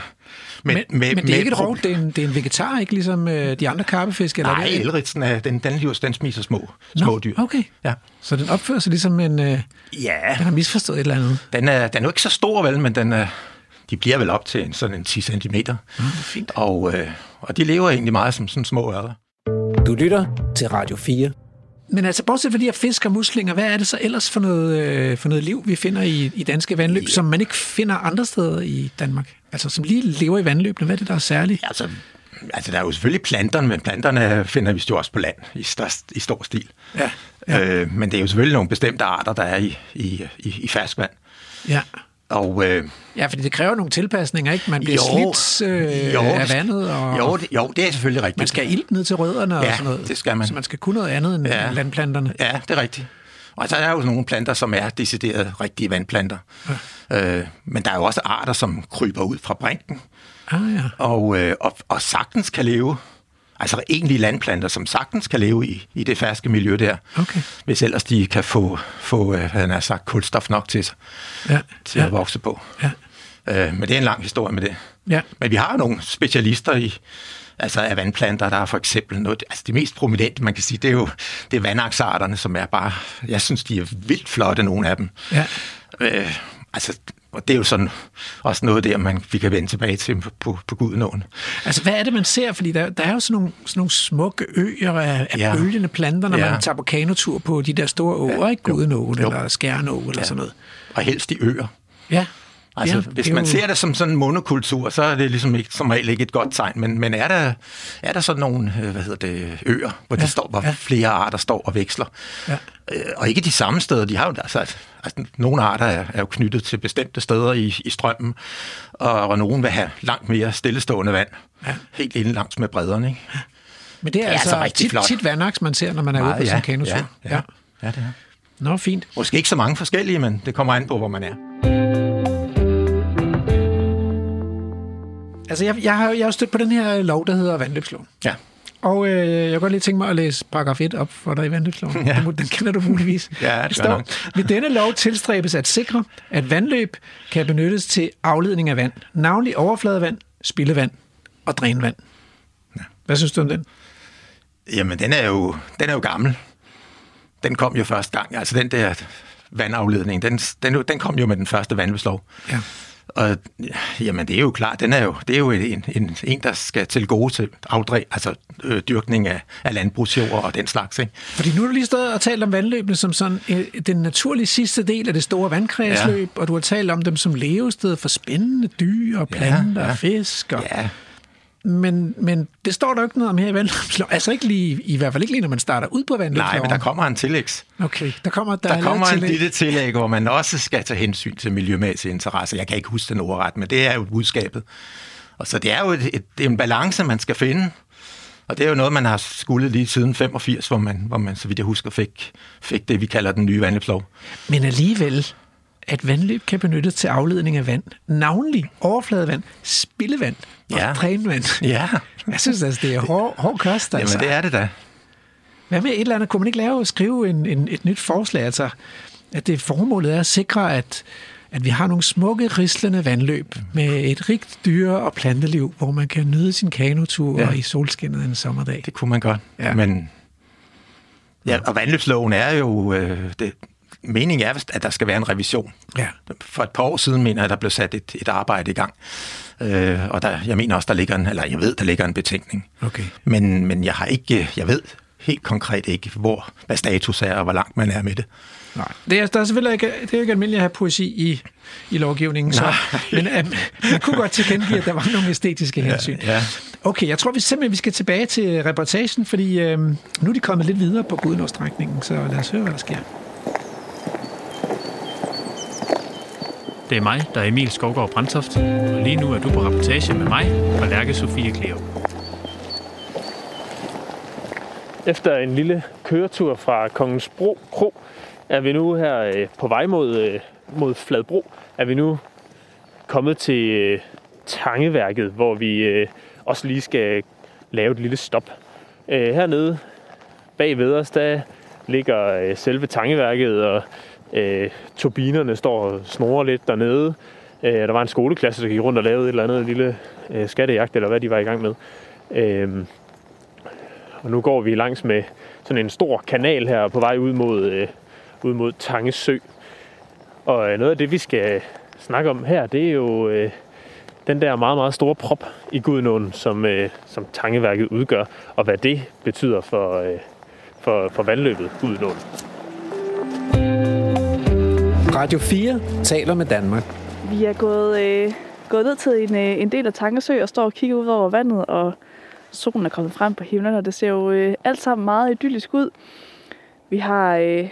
Men, men, men det er ikke et rov, det er en, det er en vegetar, ikke ligesom øh, de andre karpefisk? Eller Nej, er det? elritsen er, den, den, den, den spiser små, små dyr. Okay. Ja. Så den opfører sig ligesom en... Øh, Ja, den har misforstået et eller andet. den er, den er jo ikke så stor, vel, men den er, de bliver vel op til en, sådan en 10 cm. Mm, fint. Og, øh, og de lever egentlig meget som sådan små ørder. Du lytter til Radio 4. Men altså, bortset fra de her fisk og muslinger, hvad er det så ellers for noget, øh, for noget liv, vi finder i, i danske vandløb, ja. som man ikke finder andre steder i Danmark? Altså, som lige lever i vandløbene. Hvad er det, der er særligt? Altså, altså, der er jo selvfølgelig planterne, men planterne finder vi jo også på land i, størst, i stor stil. Ja. ja. Øh, men det er jo selvfølgelig nogle bestemte arter, der er i, i, i, i ferskvand. ja. Og, øh, Ja, fordi det kræver nogle tilpasninger, ikke? Man bliver Jo, slidt øh, jo, af det- vandet, og jo, det, jo, det er selvfølgelig rigtigt. man skal ilt ned til rødderne og Ja, sådan noget. det skal man. Så man skal kunne noget andet end Ja. landplanterne. Ja, det er rigtigt. Og der er jo nogle planter, som er decideret rigtige vandplanter. Ja. Øh, men der er jo også arter, som kryber ud fra brinken, Ah, ja. og, øh, og, og sagtens kan leve, altså egentlige landplanter, som sagtens kan leve i, i det ferske miljø der, Okay. hvis ellers de kan få, få øh, han har sagt, kulstof nok til, sig, Ja. til ja. at vokse på. Ja. Øh, men det er en lang historie med det. Ja. Men vi har nogle specialister i, altså af vandplanter, der er for eksempel noget, altså det mest prominente, man kan sige, det er jo det er vandaksarterne, som er bare, jeg synes, de er vildt flotte, nogle af dem. Ja. Øh, altså, og det er jo sådan også noget der, man, vi kan vende tilbage til på, på, på Gudenåen. Altså, hvad er det, man ser? Fordi der, der er jo sådan nogle, sådan nogle smukke øer af, af Ja. bølgende planter, når Ja. man tager på kanotur på de der store åer, Ja. ikke? Gudenåen eller Skjernå eller Ja. sådan noget. Og helst i øer. Ja. Altså, ja, hvis man jo- ser det som sådan en monokultur, så er det ligesom ikke, som regel ikke et godt tegn. Men, men er, der, er der sådan nogle øh, hvad hedder det, øer, hvor, ja, de står, hvor ja. flere arter står og veksler? Ja. Øh, og ikke de samme steder. De har jo altså, altså nogle arter er, er jo knyttet til bestemte steder i, i strømmen, og, og nogle vil have langt mere stillestående vand. Ja. Helt inde langs med bredderne. Ikke? Men det er, er altså, altså tit, flot. tit vandaks, man ser, når man er ude på sin kanotur. ja, ja, ja, det er. Nå, fint. Måske ikke så mange forskellige, men det kommer an på, hvor man er. Altså, jeg, jeg, har, jeg har jo stødt på den her lov, der hedder vandløbsloven. Ja. Og øh, jeg kunne godt lige tænke mig at læse paragraf 1 op for dig i vandløbsloven. Ja. Den, kender du muligvis. Ja, det står. Ved denne lov tilstræbes at sikre, at vandløb kan benyttes til afledning af vand, navnlig overfladevand, spildevand og drænvand. Ja. Hvad synes du om den? Jamen, den er jo, den er jo gammel. Den kom jo første gang. Altså, den der vandafledning, den, den, den kom jo med den første vandløbslov. Ja. Og jamen, det er jo klart, den er jo, det er jo en, en, en der skal til gode til afdræ, altså øh, dyrkning af, af landbrugsjord og den slags. Ikke? Fordi nu har du lige stået og talt om vandløbene som sådan øh, den naturlige sidste del af det store vandkredsløb, ja. og du har talt om dem som levested for spændende dyr og planter ja, ja. og fisk. Og, Ja, men, men det står der jo ikke noget om her i vandløbsloven. Altså ikke lige, i hvert fald ikke lige, når man starter ud på vandløbsloven. nej, men der kommer en tillægs. Okay, der kommer, der, Der, er kommer en tillæg. lille tillæg, hvor man også skal tage hensyn til miljømæssige interesser. Jeg kan ikke huske den ordret, men det er jo budskabet. Og så det er jo et, et, det er en balance, man skal finde. Og det er jo noget, man har skulle lige siden 85, hvor man, hvor man så vidt jeg husker, fik, fik det, vi kalder den nye vandløbslov. Men alligevel, at vandløb kan benyttes til afledning af vand, navnlig overfladevand, spildevand og Ja. drænvand. Ja, Jeg synes altså, det er hård, hård kost. Altså. jamen det er det da. Hvad med et eller andet? Kunne man ikke lave skrive en, en, et nyt forslag? Altså, at det formålet er at sikre, at, at vi har nogle smukke, rislende vandløb med et rigt dyre- og planteliv, hvor man kan nyde sin kanotur ja. i solskinnet en sommerdag. Det kunne man godt. Ja. Men ja, og vandløbsloven er jo, øh, det, meningen er, at der skal være en revision. Ja. For et par år siden mener jeg, at der blev sat et, et arbejde i gang. Øh, og der, jeg mener også, der ligger en, eller jeg ved, der ligger en betænkning. Okay. Men, men jeg har ikke, jeg ved helt konkret ikke, hvor, hvad status er, og hvor langt man er med det. Nej. Det er, der er selvfølgelig ikke, det er ikke almindeligt at have poesi i, i lovgivningen, så, men man kunne godt tilkendegive, at der var nogle æstetiske hensyn. Ja, ja. Okay, jeg tror vi simpelthen, vi skal tilbage til reportagen, fordi øh, nu er de kommet lidt videre på Gudenåstrækningen, så lad os høre, hvad der sker. Det er mig, der er Emil Skovgaard Brandtoft, og lige nu er du på rapportage med mig og Lærke Sofie Kleo. Efter en lille køretur fra Kongens Bro Kro, er vi nu her øh, på vej mod, øh, mod Fladbro, er vi nu kommet til øh, Tangeværket, hvor vi også lige skal lave et lille stop. Hernede bag ved os, der ligger selve Tangeværket, og øh, turbinerne står og snorer lidt dernede. Øh, der var en skoleklasse, der gik rundt og lavede et eller andet lille øh, skattejagt, eller hvad de var i gang med. Øh, og nu går vi langs med sådan en stor kanal her på vej ud mod, øh, ud mod Tangesø. Og øh, noget af det, vi skal snakke om her, det er jo øh, den der meget, meget store prop i Gudnåen, som, øh, som Tangeværket udgør, og hvad det betyder for, øh, for, for vandløbet Gudnåen. Radio 4 taler med Danmark. Vi er gået, øh, gået ned til en, øh, en del af Tankesø og står og kigger ud over vandet, og solen er kommet frem på himlen, og det ser jo øh, alt sammen meget idyllisk ud. Vi har øh,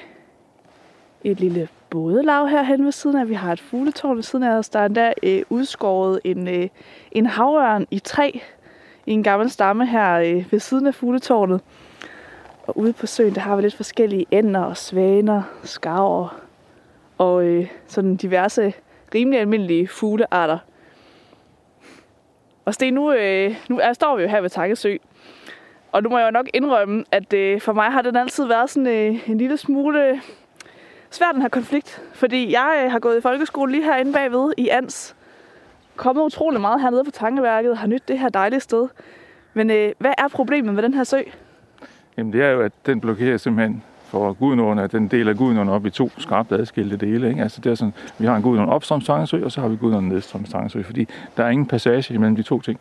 et lille bådelav herhen ved siden af. Vi har et fugletårn ved siden af os. Der er endda øh, udskåret en, øh, en havørn i træ i en gammel stamme her øh, ved siden af fugletårnet. Og ude på søen, der har vi lidt forskellige ænder og svaner, skarver og øh, sådan diverse rimelig almindelige fuglearter. Og Sten, nu, øh, nu er, står vi jo her ved Takkesø. Og nu må jeg jo nok indrømme, at øh, for mig har den altid været sådan øh, en lille smule svær, den her konflikt. Fordi jeg øh, har gået i folkeskole lige herinde bagved i Ans. Kommet utrolig meget hernede på Tankeværket har nyt det her dejlige sted. Men øh, hvad er problemet med den her sø? Jamen det er jo, at den blokerer simpelthen for Gudnåen, at den del af Gudnåen op i to skarpt adskilte dele. Ikke? Altså det er sådan, vi har en Gudnåen opstrøms Tangesø, og så har vi Gudnåen nedstrøms Tangesø, fordi der er ingen passage imellem de to ting.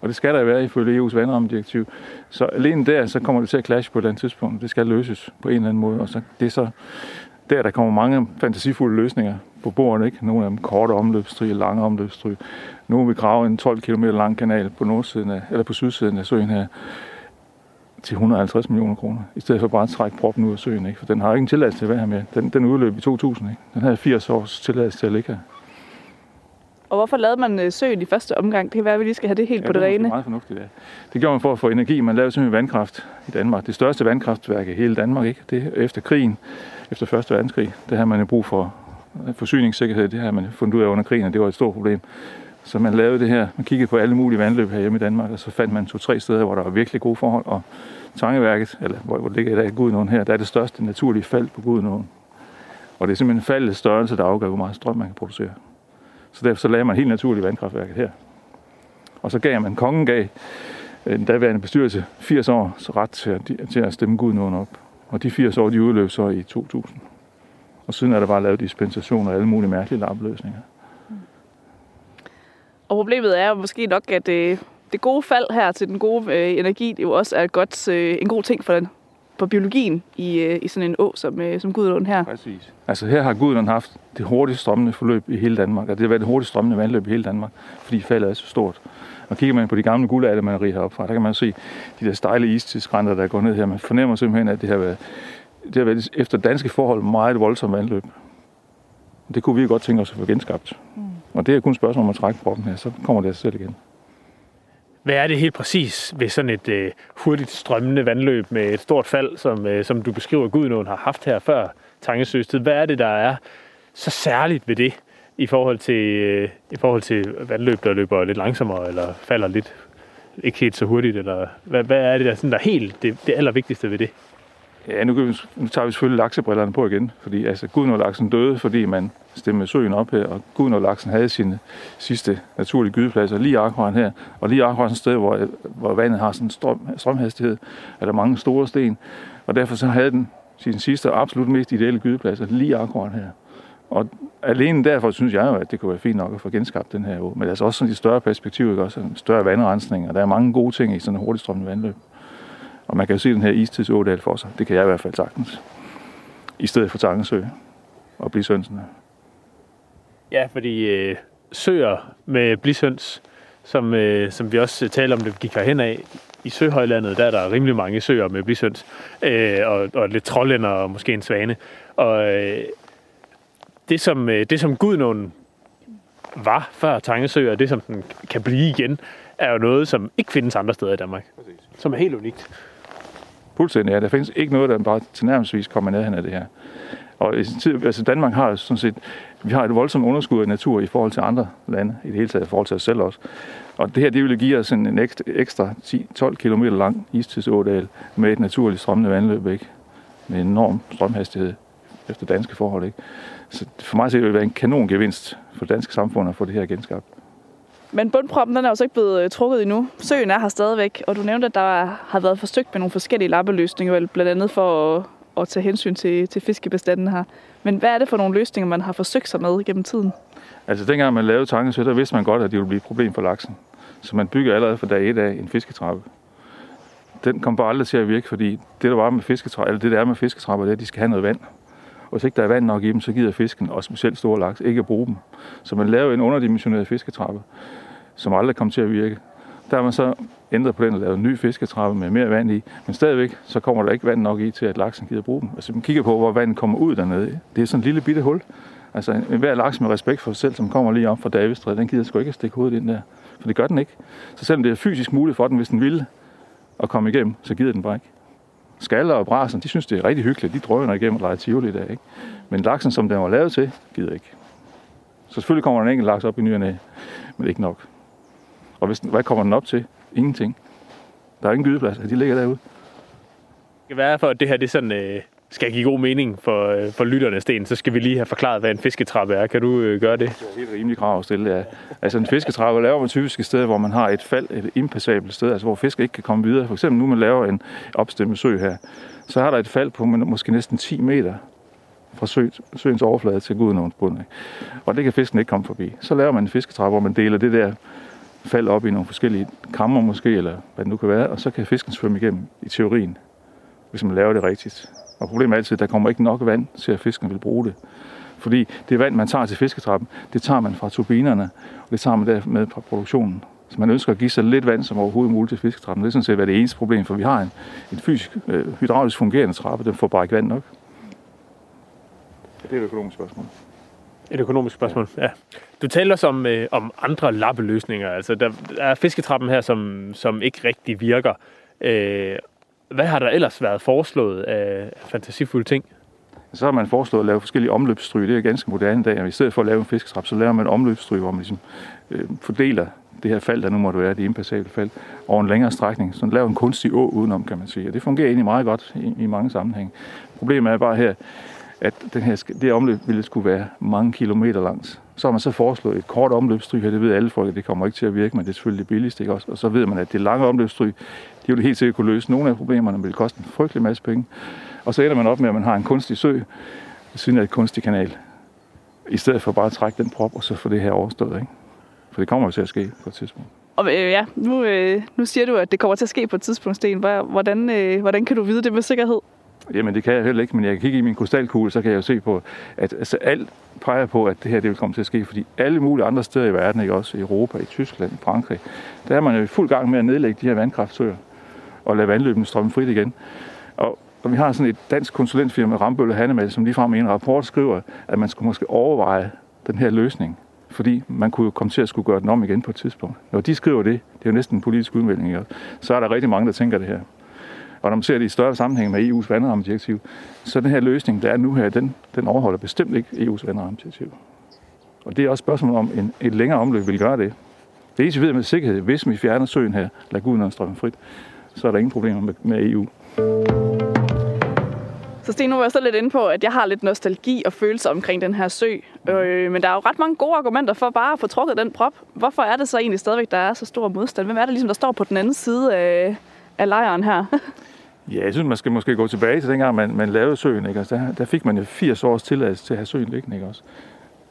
Og det skal der være ifølge EU's vandrammedirektiv. Så alene der, så kommer det til at clashe på et eller andet tidspunkt. Det skal løses på en eller anden måde. Og så, det er så der, der kommer mange fantasifulde løsninger på bordet. Ikke? Nogle af dem korte omløbsstryg, lange omløbsstryg. Nogle vil grave en 12 km lang kanal på, nordsiden af, eller på sydsiden af søen her til 150 millioner kroner, i stedet for bare at trække proppen ud af søen. Ikke? For den har ikke en tilladelse til at være her med. Den, den udløb i 2000. Ikke? Den havde 80 års tilladelse til at ligge her. Og hvorfor lavede man øh, søen i første omgang? Det kan være, at vi lige skal have det helt Ja, på det det er rene. meget fornuftigt, ja. Det gjorde man for at få energi. Man lavede simpelthen vandkraft i Danmark. Det største vandkraftværk i hele Danmark, ikke? Det er efter krigen, efter første verdenskrig. Det har man jo brug for forsyningssikkerhed. Det har man fundet ud af under krigen, og det var et stort problem. Så man lavede det her. Man kiggede på alle mulige vandløb her hjemme i Danmark, og så fandt man to-tre steder, hvor der var virkelig gode forhold. Og Tangeværket, eller hvor hvor det ligger i dag, Gudnåen her, der er det største naturlige fald på Gudnåen. Og det er simpelthen faldets størrelse, der afgør, hvor meget strøm man kan producere. Så derfor så lagde man helt naturligt vandkraftværket her. Og så gav man, kongen gav øh, den daværende bestyrelse 80 år ret til at, til at stemme Gudnåen op. Og de 80 år, de udløb så i 2000. Og siden er der bare lavet dispensationer og alle mulige mærkelige lappeløsninger. Og problemet er måske nok, at øh, det gode fald her til den gode øh, energi, det jo også er et godt, øh, en god ting for, den, for biologien i, øh, i sådan en å som, øh, som Gudlund her. Præcis. Altså her har Gudnåen haft det hurtigst strømmende forløb i hele Danmark. Og det har været det hurtigst strømmende vandløb i hele Danmark, fordi faldet er så stort. Og kigger man på de gamle guldaldermalerier heroppe fra, der kan man se de der stejle istidsgrænter, der går ned her. Man fornemmer simpelthen, at det har været, det har været efter danske forhold meget voldsomt vandløb. Det kunne vi jo godt tænke os at få genskabt. Mm. Og det er kun et spørgsmål om at trække proppen her, så kommer det af sig selv igen. Hvad er det helt præcis ved sådan et øh, hurtigt strømmende vandløb med et stort fald, som, øh, som du beskriver, Gudnåen har haft her før Tangesøstid? Hvad er det, der er så særligt ved det i forhold til, øh, i forhold til vandløb, der løber lidt langsommere eller falder lidt ikke helt så hurtigt? Eller hvad, hvad er det, der, sådan, der er helt det, det allervigtigste ved det? Ja, nu, vi, nu tager vi selvfølgelig laksebrillerne på igen, fordi altså, Gudnålaksen døde, fordi man stemmede søen op her, og Gudnålaksen havde sine sidste naturlige gydepladser lige akkurat her, og lige akkurat et sted, hvor, hvor vandet har sådan en strøm, strømhastighed, er der mange store sten, og derfor så havde den sin sidste og absolut mest ideelle gydepladser lige akkurat her. Og alene derfor synes jeg jo, at det kunne være fint nok at få genskabt den her å. Men altså også sådan de større perspektiv, ikke? også en større vandrensning, og der er mange gode ting i sådan en hurtigstrømmende vandløb. Og man kan jo se den her istidsådal for sig. Det kan jeg i hvert fald sagtens. I stedet for Tangesø og Blisønsene. Ja, fordi øh, søer med blisøns, som, øh, som vi også taler om, det gik herhen af, i Søhøjlandet, der er der rimelig mange søer med blisøns, øh, og, og lidt trollænder og måske en svane. Og øh, det, som, øh, det, som Gudnåen var før Tangesø, og det, som den kan blive igen, er jo noget, som ikke findes andre steder i Danmark. Som er helt unikt. Fuldstændig, ja. Der findes ikke noget, der bare tilnærmelsesvis kommer ned af det her. Og i tid, altså Danmark har sådan set, vi har et voldsomt underskud af natur i forhold til andre lande, i det hele taget i forhold til os selv også. Og det her, det ville give os en ekstra 10-12 km lang istidsådal med et naturligt strømmende vandløb, ikke? Med enorm strømhastighed efter danske forhold, ikke? Så for mig så vil det være en kanon gevinst for det danske samfund at få det her genskabt. Men bundproppen den er jo så ikke blevet øh, trukket endnu. Søen er her stadigvæk, og du nævnte, at der har været forsøgt med nogle forskellige lappeløsninger, blandt andet for at, at tage hensyn til, til fiskebestanden her. Men hvad er det for nogle løsninger, man har forsøgt sig med gennem tiden? Altså dengang man lavede så der vidste man godt, at det ville blive et problem for laksen. Så man bygger allerede fra dag 1 af en fisketrappe. Den kom bare aldrig til at virke, fordi det der var med fisketrapper, eller det der er med fisketrapper, det er, at de skal have noget vand. Og hvis ikke der er vand nok i dem, så gider fisken, og specielt store laks, ikke at bruge dem. Så man laver en underdimensioneret fisketrappe, som aldrig kom til at virke. Der har man så ændret på den og lavet en ny fisketrappe med mere vand i, men stadigvæk så kommer der ikke vand nok i til, at laksen gider bruge dem. Altså man kigger på, hvor vandet kommer ud dernede. Det er sådan en lille bitte hul. Altså en hver laks med respekt for sig selv, som kommer lige op fra Davidstræde, den gider sgu ikke at stikke hovedet ind der. For det gør den ikke. Så selvom det er fysisk muligt for den, hvis den vil at komme igennem, så gider den bare ikke. Skaller og brasen, de synes, det er rigtig hyggeligt. De drøner igennem og leger tivoli der, ikke? Men laksen, som den var lavet til, gider ikke. Så selvfølgelig kommer der en enkelt laks op i nyerne, men ikke nok. Og hvis, hvad kommer den op til? Ingenting. Der er ingen gydeplads, de ligger derude. Det kan være for, at det her det sådan, øh, skal give god mening for, øh, for lytterne, Sten, så skal vi lige have forklaret, hvad en fisketrappe er. Kan du øh, gøre det? Det er helt rimelig krav at stille, ja. Altså en fisketrappe laver man typisk et sted, hvor man har et fald, et impassabelt sted, altså hvor fisk ikke kan komme videre. For eksempel nu man laver en opstemmet sø her, så har der et fald på måske næsten 10 meter fra sø, søens overflade til Gudnåens bund. Og det kan fisken ikke komme forbi. Så laver man en fisketrappe, hvor man deler det der fald op i nogle forskellige krammer måske, eller hvad det nu kan være, og så kan fisken svømme igennem i teorien, hvis man laver det rigtigt. Og problemet er altid, at der kommer ikke nok vand til, at fisken vil bruge det. Fordi det vand, man tager til fisketrappen, det tager man fra turbinerne, og det tager man dermed fra produktionen. Så man ønsker at give så lidt vand som overhovedet muligt til fisketrappen. Det er sådan set det eneste problem, for vi har en, en fysisk, øh, hydraulisk fungerende trappe, den får bare ikke vand nok. Det er et økonomisk spørgsmål. Et økonomisk spørgsmål, ja. Du taler også om, øh, om andre lappeløsninger. Altså, der, er fisketrappen her, som, som ikke rigtig virker. Øh, hvad har der ellers været foreslået af fantasifulde ting? Så har man foreslået at lave forskellige omløbsstryg. Det er ganske moderne i dag. I stedet for at lave en fisketrap, så laver man en omløbsstryg, hvor man ligesom, øh, fordeler det her fald, der nu måtte være, det impassable fald, over en længere strækning. Så laver en kunstig å udenom, kan man sige. Og det fungerer egentlig meget godt i, i mange sammenhænge. Problemet er bare her, at den her, det omløb ville skulle være mange kilometer langt. Så har man så foreslået et kort omløbsstryg her, det ved alle folk, at det kommer ikke til at virke, men det er selvfølgelig det billigste, ikke også? Og så ved man, at det lange omløbsstryg, de vil helt sikkert kunne løse nogle af problemerne, men det koste en frygtelig masse penge. Og så ender man op med, at man har en kunstig sø, ved siden af et kunstig kanal, i stedet for bare at trække den prop, og så få det her overstået, ikke? For det kommer jo til at ske på et tidspunkt. Og øh, ja, nu, øh, nu siger du, at det kommer til at ske på et tidspunkt, Sten. Hvordan, øh, hvordan kan du vide det med sikkerhed? Jamen det kan jeg heller ikke, men jeg kan kigge i min krystalkugle, så kan jeg jo se på, at altså, alt peger på, at det her det vil komme til at ske, fordi alle mulige andre steder i verden, ikke også i Europa, i Tyskland, i Frankrig, der er man jo i fuld gang med at nedlægge de her vandkraftsøer og lade vandløbene strømme frit igen. Og, og vi har sådan et dansk konsulentfirma, Rambølle Hannemal, som ligefrem i en rapport skriver, at man skulle måske overveje den her løsning, fordi man kunne jo komme til at skulle gøre den om igen på et tidspunkt. Når de skriver det, det er jo næsten en politisk udmelding, ikke? så er der rigtig mange, der tænker det her. Og når man ser det i større sammenhæng med EU's vandrammedirektiv, så den her løsning, der er nu her, den, den overholder bestemt ikke EU's vandrammedirektiv. Og det er også et spørgsmål om, en, et længere omløb vil gøre det. Det eneste, vi ved med sikkerhed, hvis vi fjerner søen her, lagunen og strømmen frit, så er der ingen problemer med, med EU. Så Sten, nu var jeg så lidt inde på, at jeg har lidt nostalgi og følelser omkring den her sø. Øh, men der er jo ret mange gode argumenter for bare at få trukket den prop. Hvorfor er det så egentlig stadigvæk, der er så stor modstand? Hvem er det ligesom, der står på den anden side af, af lejren her? Ja, jeg synes, man skal måske gå tilbage til dengang, man, man lavede søen. Ikke? Altså, der, der fik man jo 80 års tilladelse til at have søen liggende. Ikke? Også.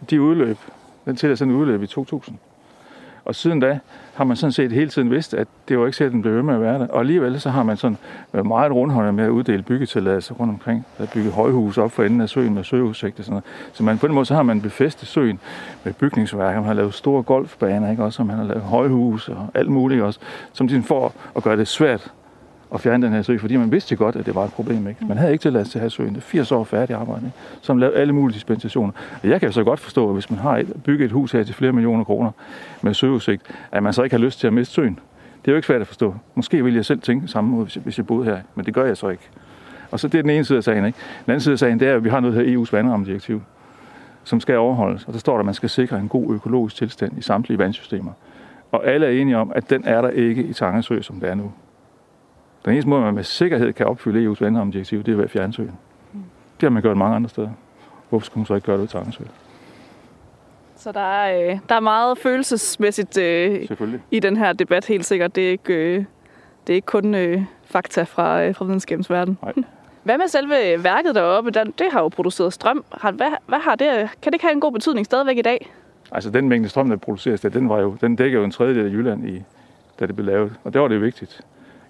De udløb, den tilladelse den udløb i 2000. Og siden da har man sådan set hele tiden vidst, at det var ikke sikkert, at den blev ved med at være der. Og alligevel så har man sådan været meget rundhåndet med at uddele byggetilladelser rundt omkring. Der er bygget højhus op for enden af søen med søudsigt og sådan noget. Så man, på den måde så har man befæstet søen med bygningsværker. Man har lavet store golfbaner, ikke? Også, og man har lavet højhus og alt muligt også, som de får at gøre det svært at fjerne den her sø, fordi man vidste godt, at det var et problem. Ikke? Man havde ikke tilladelse til at have søen. Det er 80 år færdig arbejde, ikke? som lavede alle mulige dispensationer. Og jeg kan jo så godt forstå, at hvis man har et, bygget et hus her til flere millioner kroner med søudsigt, at man så ikke har lyst til at miste søen. Det er jo ikke svært at forstå. Måske ville jeg selv tænke samme måde, hvis jeg, hvis jeg boede her, men det gør jeg så ikke. Og så det er den ene side af sagen. Ikke? Den anden side af sagen, det er, at vi har noget her EU's vandrammedirektiv, som skal overholdes. Og der står der, at man skal sikre en god økologisk tilstand i samtlige vandsystemer. Og alle er enige om, at den er der ikke i Tangesø, som det er nu. Den eneste måde, man med sikkerhed kan opfylde EU's vandrammedirektiv, det er ved at fjerne søen. Det har man gjort mange andre steder. Hvorfor skulle man så ikke gøre det ved Tangersø? Så der er, øh, der er meget følelsesmæssigt øh, i den her debat, helt sikkert. Det er ikke, øh, det er ikke kun øh, fakta fra, øh, fra videnskabens verden. Nej. Hvad med selve værket deroppe? Den, det har jo produceret strøm. Har, hvad, hvad har det, kan det ikke have en god betydning stadigvæk i dag? Altså den mængde strøm, der produceres der, den, var jo, den dækker jo en tredjedel af Jylland, i, da det blev lavet. Og det var det vigtigt.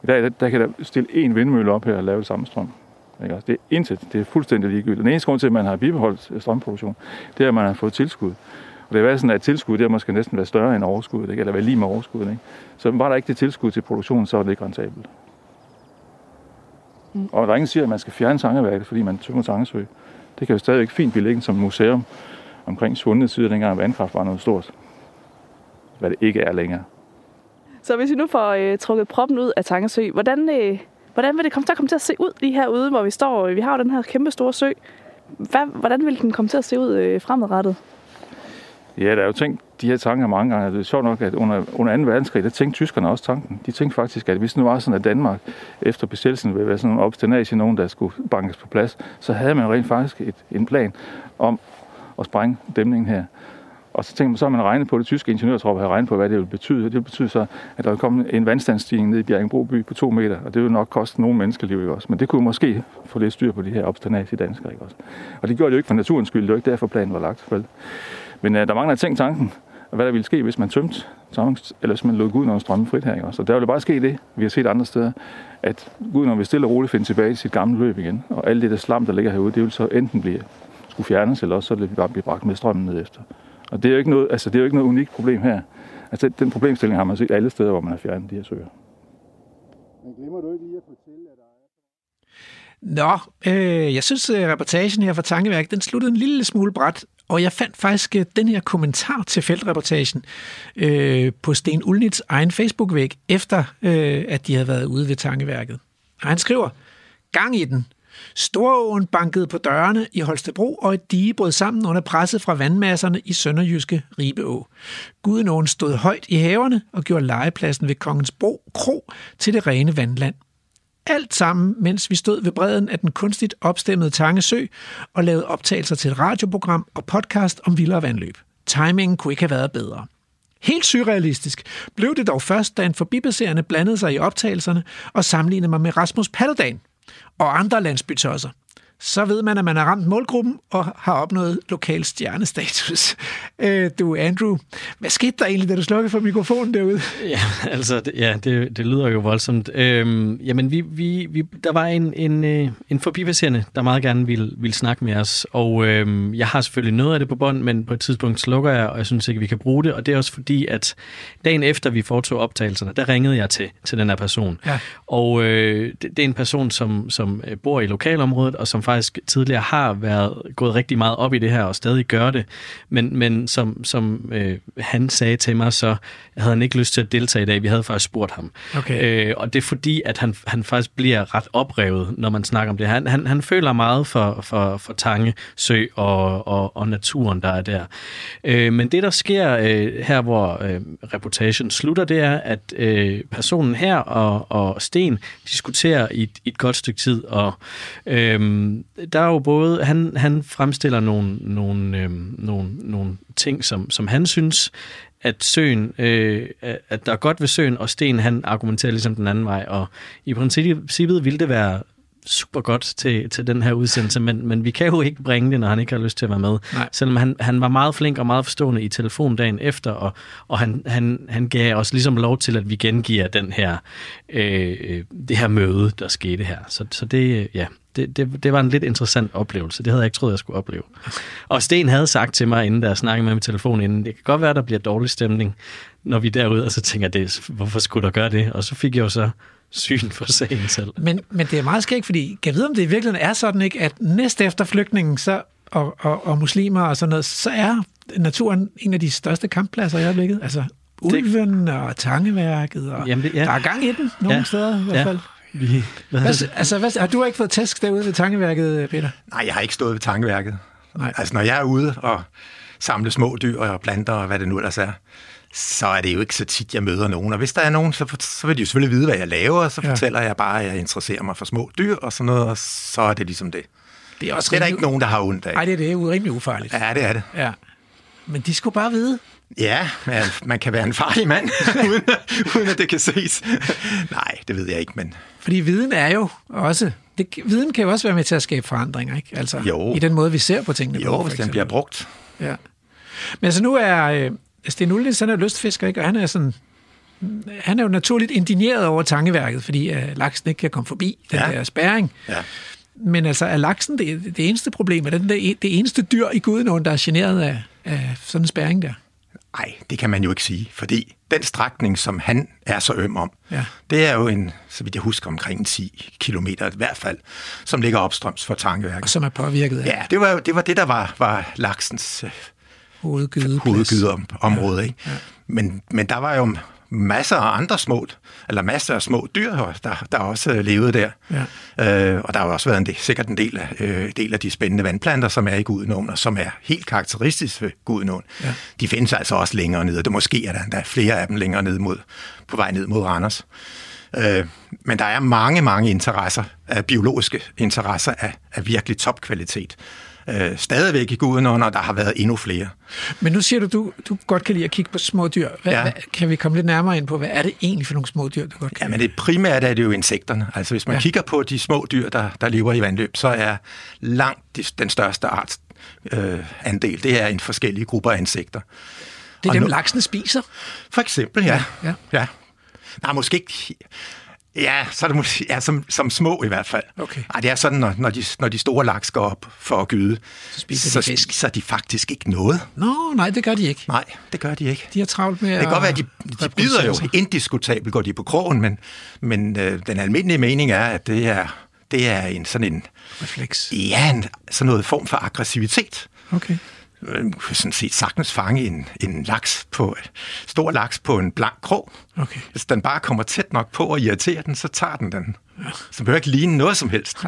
I dag der, der kan der stille en vindmølle op her og lave det samme strøm. Ikke? Det er intet. Det er fuldstændig ligegyldigt. Den eneste grund til, at man har bibeholdt strømproduktion, det er, at man har fået tilskud. Og det er været sådan, at tilskud det måske næsten være større end overskuddet, ikke? eller være lige med overskuddet. Ikke? Så var der ikke det tilskud til produktionen, så er det ikke rentabelt. Mm. Og der er ingen, der siger, at man skal fjerne Sangeværket, fordi man tømmer Sangesø. Det kan jo stadigvæk fint blive liggende som museum omkring svundne tider, dengang vandkraft var noget stort. Hvad det ikke er længere. Så hvis vi nu får øh, trukket proppen ud af Tangesø, hvordan, øh, hvordan vil det komme til at komme til at se ud lige herude, hvor vi står? Vi har jo den her kæmpe store sø. Hvad, hvordan vil den komme til at se ud øh, fremadrettet? Ja, der er jo tænkt de her tanker mange gange. Det er sjovt nok, at under, under 2. verdenskrig, der tænkte tyskerne også tanken. De tænkte faktisk, at hvis nu var sådan, at Danmark efter besættelsen ville være sådan en obstinage, nogen der skulle bankes på plads, så havde man rent faktisk et, en plan om at sprænge dæmningen her. Og så tænkte man, så har man regnet på det, tyske ingeniørtropper har regnet på, hvad det vil betyde. Det vil betyde så, at der vil komme en vandstandsstigning ned i Bjerringbro by på to meter, og det vil nok koste nogle menneskeliv, ikke også? Men det kunne måske få lidt styr på de her obstinage danskere, ikke også? Og det gjorde det jo ikke for naturens skyld, det var ikke derfor planen var lagt, vel? Men uh, der mangler ting tanken, hvad der ville ske, hvis man tømte, eller hvis man lod Gud, når strømmen frit her, ikke også? Og der ville bare ske det, vi har set andre steder, at Gud, når vi stille og roligt finder tilbage til sit gamle løb igen, og alt det der slam, der ligger herude, det vil så enten blive skulle fjernes, eller også så vil det bare blive bragt med strømmen ned efter. Og det er jo ikke noget, altså, det er jo ikke noget unikt problem her. Altså, den problemstilling har man set alle steder, hvor man har fjernet de her søer. Men glemmer du ikke lige at fortælle, at der er... Nå, øh, jeg synes, at reportagen her fra Tankeværk, den sluttede en lille smule bræt, og jeg fandt faktisk øh, den her kommentar til feltreportagen øh, på Sten Ulnits egen Facebook-væg, efter øh, at de havde været ude ved Tankeværket. Og han skriver, gang i den. Storåen bankede på dørene i Holstebro, og et dige brød sammen under presset fra vandmasserne i Sønderjyske Ribeå. Gudenåen stod højt i haverne og gjorde legepladsen ved Kongens Bro Kro til det rene vandland. Alt sammen, mens vi stod ved bredden af den kunstigt opstemmede Tangesø og lavede optagelser til et radioprogram og podcast om vildere vandløb. Timingen kunne ikke have været bedre. Helt surrealistisk blev det dog først, da en forbipasserende blandede sig i optagelserne og sammenlignede mig med Rasmus Paludan og andre landsbytosser så ved man, at man har ramt målgruppen og har opnået lokal stjernestatus. Øh, du, Andrew, hvad skete der egentlig, da du slukkede for mikrofonen derude? Ja, altså, det, ja, det, det lyder jo voldsomt. Øhm, jamen, vi, vi, vi, der var en, en, øh, en forbipasserende, der meget gerne ville, ville snakke med os, og øhm, jeg har selvfølgelig noget af det på bånd, men på et tidspunkt slukker jeg, og jeg synes ikke, vi kan bruge det, og det er også fordi, at dagen efter vi foretog optagelserne, der ringede jeg til, til den her person. Ja. Og øh, det, det er en person, som, som øh, bor i lokalområdet, og som faktisk tidligere har været gået rigtig meget op i det her og stadig gør det. Men, men som, som øh, han sagde til mig, så havde han ikke lyst til at deltage i dag. Vi havde faktisk spurgt ham. Okay. Øh, og det er fordi, at han, han faktisk bliver ret oprevet, når man snakker om det. Han, han, han føler meget for, for, for Tange Sø og, og, og naturen, der er der. Øh, men det, der sker øh, her, hvor øh, reportagen slutter, det er, at øh, personen her og, og Sten diskuterer i et, et godt stykke tid, og øh, der er jo både, han, han fremstiller nogle, nogle, øhm, nogle, nogle ting, som, som han synes, at søen, øh, at der er godt ved søen, og Sten han argumenterer ligesom den anden vej, og i princippet ville det være super godt til, til den her udsendelse, men, men vi kan jo ikke bringe det, når han ikke har lyst til at være med. Nej. Selvom han, han var meget flink og meget forstående i telefon dagen efter, og, og han, han, han gav os ligesom lov til, at vi gengiver den her, øh, det her møde, der skete her. Så, så det, ja, det, det, det var en lidt interessant oplevelse. Det havde jeg ikke troet, jeg skulle opleve. Og Sten havde sagt til mig, inden der snakkede med i telefon inden, det kan godt være, der bliver dårlig stemning, når vi er derude, og så tænker jeg, det, hvorfor skulle der gøre det? Og så fik jeg jo så syn for sagen selv. Men, men det er meget skægt, fordi kan jeg vide, om det i virkeligheden er sådan, ikke, at næst efter flygtningen så, og, og, og muslimer og sådan noget, så er naturen en af de største kamppladser i øjeblikket. Altså ulven og tangeværket, og Jamen, det- ja. der er gang i den nogle Ja. steder i hvert Ja. Vi, hvad Hvad, altså, hvad, har du ikke fået tæsk derude ved tangeværket, Peter? Nej, jeg har ikke stået ved tankeværket. Nej. Altså, når jeg er ude og samler små dyr og planter og hvad det nu ellers er, så er det jo ikke så tit, jeg møder nogen. Og hvis der er nogen, så, så vil de jo selvfølgelig vide, hvad jeg laver, og så Ja. fortæller jeg bare, at jeg interesserer mig for små dyr og sådan noget, og så er det ligesom det. Det er også Det er der rimelig- ikke nogen, der har ondt af. Nej, det er det. er rimelig ufarligt. Ja, det er det. Ja. Men de skulle bare vide. Ja, men man kan være en farlig mand, uden, uden at det kan ses. Nej, det ved jeg ikke, men Fordi viden er jo også... Det, viden kan jo også være med til at skabe forandringer, ikke? Altså, Jo. I den måde, vi ser på tingene. på, jo, for hvis den bliver brugt. Ja. Men altså nu er øh, Sten Ulrich, han er lystfisker, ikke? og han er sådan han er jo naturligt indigneret over tangeværket, fordi øh, laksen ikke kan komme forbi den ja. Der spæring. Ja. Men altså, er laksen det, det eneste problem? Er den der, det eneste dyr i Gudenåen, der er generet af, af sådan en spæring der? Nej, det kan man jo ikke sige, fordi den strækning, som han er så øm om, Ja. det er jo en, så vidt jeg husker, omkring 10 kilometer i hvert fald, som ligger opstrøms for tankeværket. Og som er påvirket af Ja, det var, det var det, der var, var laksens øh, hovedgydeplads. hovedgyderområde. Ikke? Ja. Men, men der var jo masser af andre små, eller masser af små dyr, der, der også levede der. Ja. Øh, og der har også været en del, sikkert en del af, øh, del af de spændende vandplanter, som er i Gudenåen, og som er helt karakteristisk ved Gudenåen. Ja. De findes altså også længere nede, og det måske er der endda flere af dem længere ned mod, på vej ned mod Randers. Øh, men der er mange, mange interesser, af biologiske interesser af, af virkelig topkvalitet. Øh, stadigvæk i Gudenåen, og der har været endnu flere. Men nu siger du, du, du godt kan lide at kigge på små dyr. Hvad, ja. Hvad, kan vi komme lidt nærmere ind på, hvad er det egentlig for nogle små dyr, du godt kan Ja, men det primært er det jo insekterne. Altså hvis man Ja. kigger på de små dyr, der, der lever i vandløb, så er langt de, den største arts øh, andel, det er en forskellige grupper af insekter. Det er og dem, nu- laksene spiser. For eksempel, ja. Ja, ja. ja. Nej, måske ikke... Ja, så er det måske, ja, som, som små i hvert fald. Okay. Ej, det er sådan, når, når, de, når de store laks går op for at gyde, Så spiser så de fisk. spiser de faktisk ikke noget. Nå, nej, det gør de ikke. Nej, det gør de ikke. De har travlt med Det kan godt være, at de, de bider jo indiskutabelt, går de på krogen, men, men øh, den almindelige mening er, at det er, det er en sådan en, Refleks. ja, en, sådan noget form for aggressivitet. Okay. Man kunne sådan set sagtens fange en, en laks på, stor laks på en blank krog. Okay. Hvis den bare kommer tæt nok på og irriterer den, så tager den den. Så behøver ikke ligne noget som helst.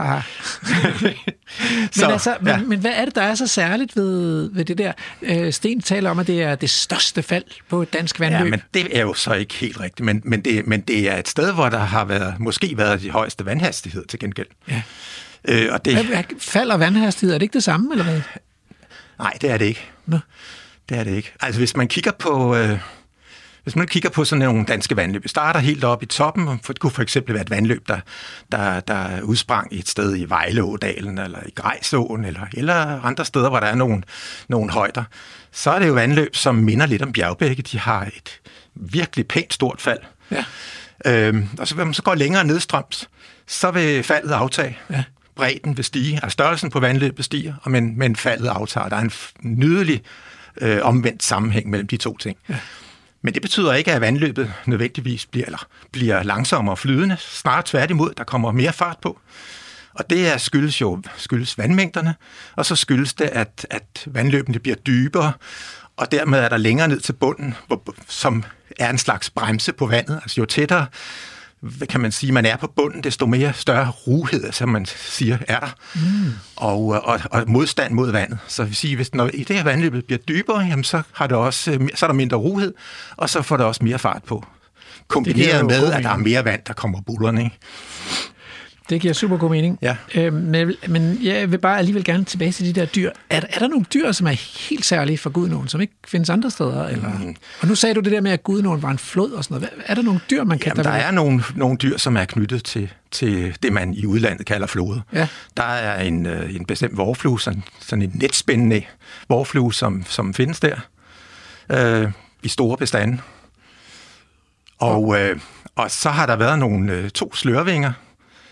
Så, Men, altså, men, ja. men hvad er det, der er så særligt ved, ved det der? Øh, Sten taler om, at det er det største fald på et dansk vandløb. Ja, men det er jo så ikke helt rigtigt. Men, men, det, men det er et sted, hvor der har været, måske været de højeste vandhastighed til gengæld. Ja. Øh, og det, Falder vandhastighed, er det ikke det samme, eller hvad? Nej, det er det ikke. Nå. Det er det ikke. Altså hvis man kigger på... Øh, hvis man kigger på sådan nogle danske vandløb, det starter helt oppe i toppen, og det kunne for eksempel være et vandløb, der, der, der udsprang et sted i Vejleådalen, eller i Grejsåen, eller, eller andre steder, hvor der er nogle, nogle højder. Så er det jo vandløb, som minder lidt om bjergbække. De har et virkelig pænt stort fald. Ja. Øhm, og så vil man så gå længere nedstrøms, så vil faldet aftage. Ja. Bredden vil stige, altså størrelsen på vandløbet stiger, og men, men faldet aftager. Der er en nydelig øh, omvendt sammenhæng mellem de to ting. Ja. Men det betyder ikke, at vandløbet nødvendigvis bliver, eller bliver langsommere flydende. Snarere tværtimod, der kommer mere fart på. Og det er skyldes jo skyldes vandmængderne, og så skyldes det, at, at vandløbene bliver dybere, og dermed er der længere ned til bunden, hvor, som er en slags bremse på vandet. Altså jo tættere hvad kan man sige, man er på bunden, desto mere større ruhed, som man siger, er der. Mm. Og, og, og modstand mod vandet. Så vil sige, hvis når i det her vandløb bliver dybere, jamen, så, har det også, øh, så er der mindre ruhed, og så får det også mere fart på. Kombineret med, at der er mere vand, der kommer bullerne. Ikke? Det giver super god mening. Ja. Øh, men, jeg vil- men jeg vil bare alligevel gerne tilbage til de der dyr. Er, er der nogle dyr, som er helt særlige for Gudnåen, som ikke findes andre steder? Eller? Mm. Og nu sagde du det der med, at Gudnåen var en flod og sådan noget. Er der nogle dyr, man kan... Jamen, der er nogle, nogle dyr, som er knyttet til, til det, man i udlandet kalder floder. Ja. Der er en, øh, en bestemt vorflue, sådan, sådan en netspændende vorflue, som, som findes der øh, i store bestande. Og, øh, og så har der været nogle øh, to slørvinger,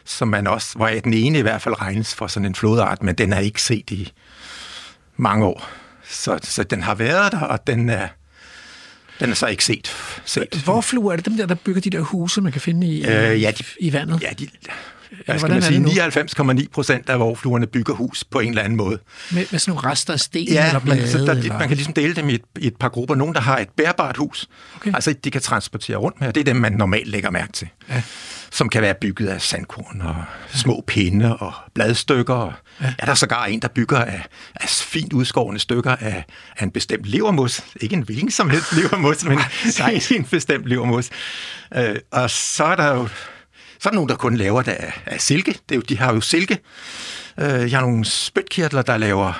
som man også, hvor den ene i hvert fald regnes for sådan en flodart, men den er ikke set i mange år. Så, så den har været der, og den er, den er så ikke set. set. Hvorfluer, er det dem der, der bygger de der huse, man kan finde i, Øh, ja, de- i vandet? Ja, de, hvad skal man sige, 99,9 procent af vorfluerne bygger hus på en eller anden måde. Med, med sådan nogle rester af sten Ja, eller blade? man, så der, eller... man kan ligesom dele dem i et, i et par grupper. Nogle, der har et bærbart hus, Okay. altså de kan transportere rundt med, og det er dem, man normalt lægger mærke til. Ja. Som kan være bygget af sandkorn og små pinde og bladstykker. Og ja. Er der sågar en, der bygger af, af fint udskårende stykker af, af en bestemt levermos. Ikke en hvilken som helst levermos, men en bestemt levermos. Øh, og så er der jo så er der nogen, der kun laver det af, af silke. Det er jo, de har jo silke. Øh, jeg har nogle spytkirtler, der laver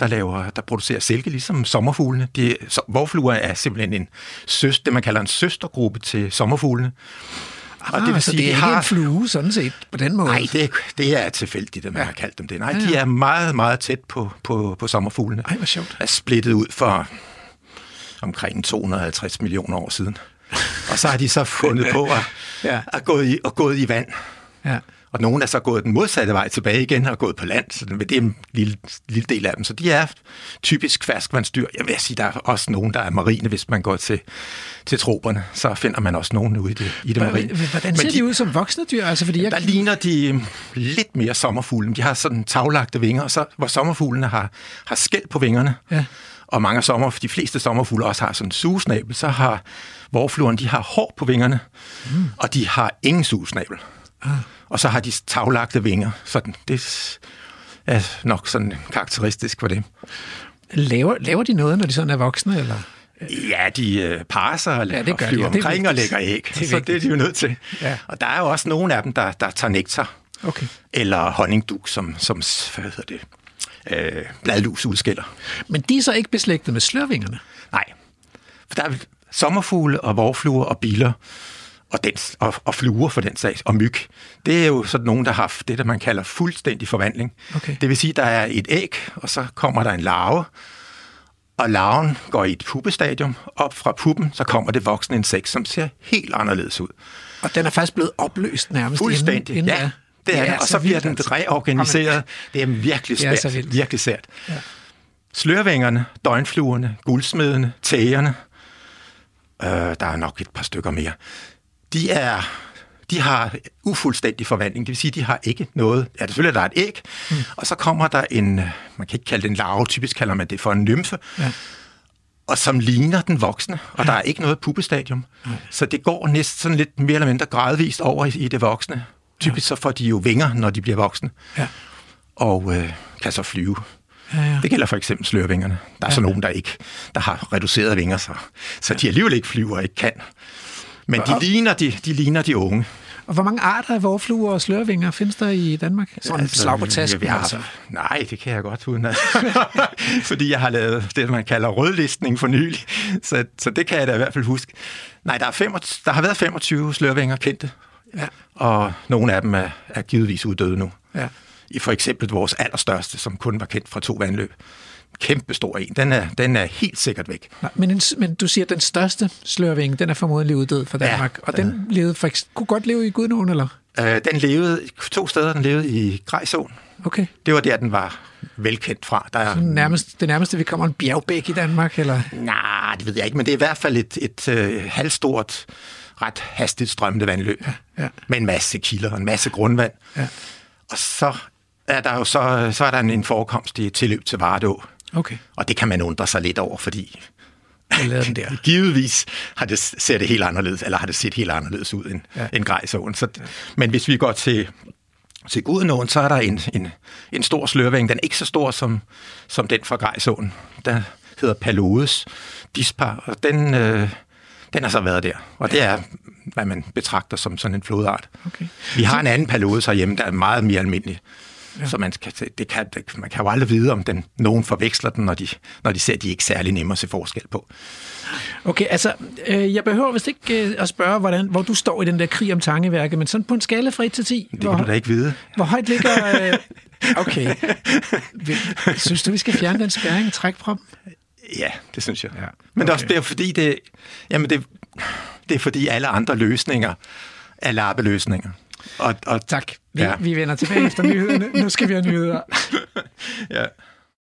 der, laver, der producerer silke, ligesom sommerfuglene. De, så, vorfluer er simpelthen en søs, det, man kalder en søstergruppe til sommerfuglene. Og det, vil sige, det er ikke en flue, sådan set, på den måde. Nej, det, det er tilfældigt, at man ja. har kaldt dem det. Nej, ja, ja. de er meget, meget tæt på, på, på sommerfuglene. Ej, hvor sjovt. Er splittet ud for omkring 250 millioner år siden. Og så har de så fundet på at, Ja. at, gå, i, at gået i vand. Ja. Og nogle er så gået den modsatte vej tilbage igen og gået på land, så det er en lille, lille del af dem. Så de er typisk ferskvandsdyr. Jeg vil sige, der er også nogen, der er marine, hvis man går til, til troperne. Så finder man også nogen ude i det, i det marine. Hvordan ser Men de ud som voksne dyr? Altså, fordi jeg... Der ligner de lidt mere sommerfugle. De har sådan taglagte vinger, og så, hvor sommerfuglene har, har skæld på vingerne. Ja. Og mange sommer, de fleste sommerfugle også har sådan en sugesnabel. Så har vorfluerne, de har hår på vingerne, mm. og de har ingen sugesnabel. Ah. Og så har de taglagte vinger. Sådan, det er nok sådan karakteristisk for dem. Laver, laver de noget, når de sådan er voksne? Eller? Ja, de øh, parer sig og, Ja, ja, det og gør de, flyver og det er omkring og lægger æg. Det er så det er de jo nødt til. Ja. Og der er jo også nogle af dem, der, der tager nektar. Okay. Eller honningduk, som, som hvad hedder det, øh, bladlus udskiller. Men de er så ikke beslægtet med slørvingerne? Nej. For der er sommerfugle og vorfluer og biler, og, den, og, og fluer for den sag, og myg. Det er jo sådan nogen, der har haft det, der man kalder fuldstændig forvandling. Okay. Det vil sige, der er et æg, og så kommer der en larve, og larven går i et puppestadium. Op fra puppen, så kommer det voksne insekt, som ser helt anderledes ud. Og den er faktisk blevet opløst nærmest. Fuldstændig, inden, inden ja. Det er, det, og så bliver den altså. reorganiseret. Det er virkelig Det er så svært. virkelig sært. Ja. Slørvingerne, døgnfluerne, guldsmedene, tægerne, øh, der er nok et par stykker mere, de er de har ufuldstændig forvandling. Det vil sige, de har ikke noget... Ja, selvfølgelig er der et æg, mm. og så kommer der en... Man kan ikke kalde det en larve, typisk kalder man det for en nymfe, Ja. og som ligner den voksne, og ja. der er ikke noget puppestadium. Så det går næsten sådan lidt mere eller mindre gradvist over i, i det voksne. Typisk så får de jo vinger, når de bliver voksne, Ja. og øh, kan så flyve. Ja, ja. Det gælder for eksempel slørvingerne. Der er ja. så nogen, der ikke der har reducerede vinger, så, så de alligevel ikke flyver og ikke kan. Men de ligner de, de ligner de unge. Og hvor mange arter af vorfluer og slørvinger findes der i Danmark? Sådan altså, slag på tasken, vi har, altså. Nej, det kan jeg godt uden at, Fordi jeg har lavet det, man kalder rødlistning for nylig. Så, så det kan jeg da i hvert fald huske. Nej, der, er 25, der har været 25 slørvinger kendte. Ja. Og nogle af dem er, er givetvis uddøde nu. Ja. I for eksempel vores allerstørste, som kun var kendt fra to vandløb. Kæmpe stor en. Den er, den er helt sikkert væk. Nej, men, en, men du siger, at den største slørving, den er formodentlig uddød fra Danmark. Ja, og den levede for, kunne godt leve i Gudnåen, eller? Øh, den levede to steder. Den levede i Grejsåen. Okay. Det var der, den var velkendt fra. Der er, Nærmest, det nærmeste, vi kommer en bjergbæk i Danmark, eller? Nej, det ved jeg ikke, men det er i hvert fald et, et øh, halvstort, ret hastigt strømmende vandløb. Ja, ja. Med en masse kilder og en masse grundvand. Ja. Og så er der jo så, så er der en, forekomst i tilløb til Vardå. Okay. Og det kan man undre sig lidt over, fordi den der. givetvis har det, ser det helt anderledes, eller har det set helt anderledes ud end, Ja. ja. end Grejsåen. Så, Men hvis vi går til, til Gudenåen, så er der en, en, en stor slørvæng. Den er ikke så stor som, som den fra Grejsåen. Der hedder Palodes dispar, og den, øh, Den har så været der, og det er, hvad man betragter som sådan en flodart. Okay. Vi har en anden palode herhjemme, der er meget mere almindelig. Ja. Så man kan, det kan, man kan jo aldrig vide, om den, nogen forveksler den, når de, når de ser, at de ikke særlig nemme at se forskel på. Okay, altså, øh, jeg behøver vist ikke øh, at spørge, hvordan, hvor du står i den der krig om tangeværket, men sådan på en skala fra 1 til 10. Det kan du da ikke vide. Hvor højt ligger... Øh, okay. Synes du, vi skal fjerne den spærring og trække fra dem? Ja, det synes jeg. Ja, Ja. Men det er også okay. det er fordi, det, jamen det, det er fordi alle andre løsninger er lappeløsninger. Og, og Tak. Vi, ja. vi vender tilbage efter nyhederne. Nu skal vi have nyheder. Ja.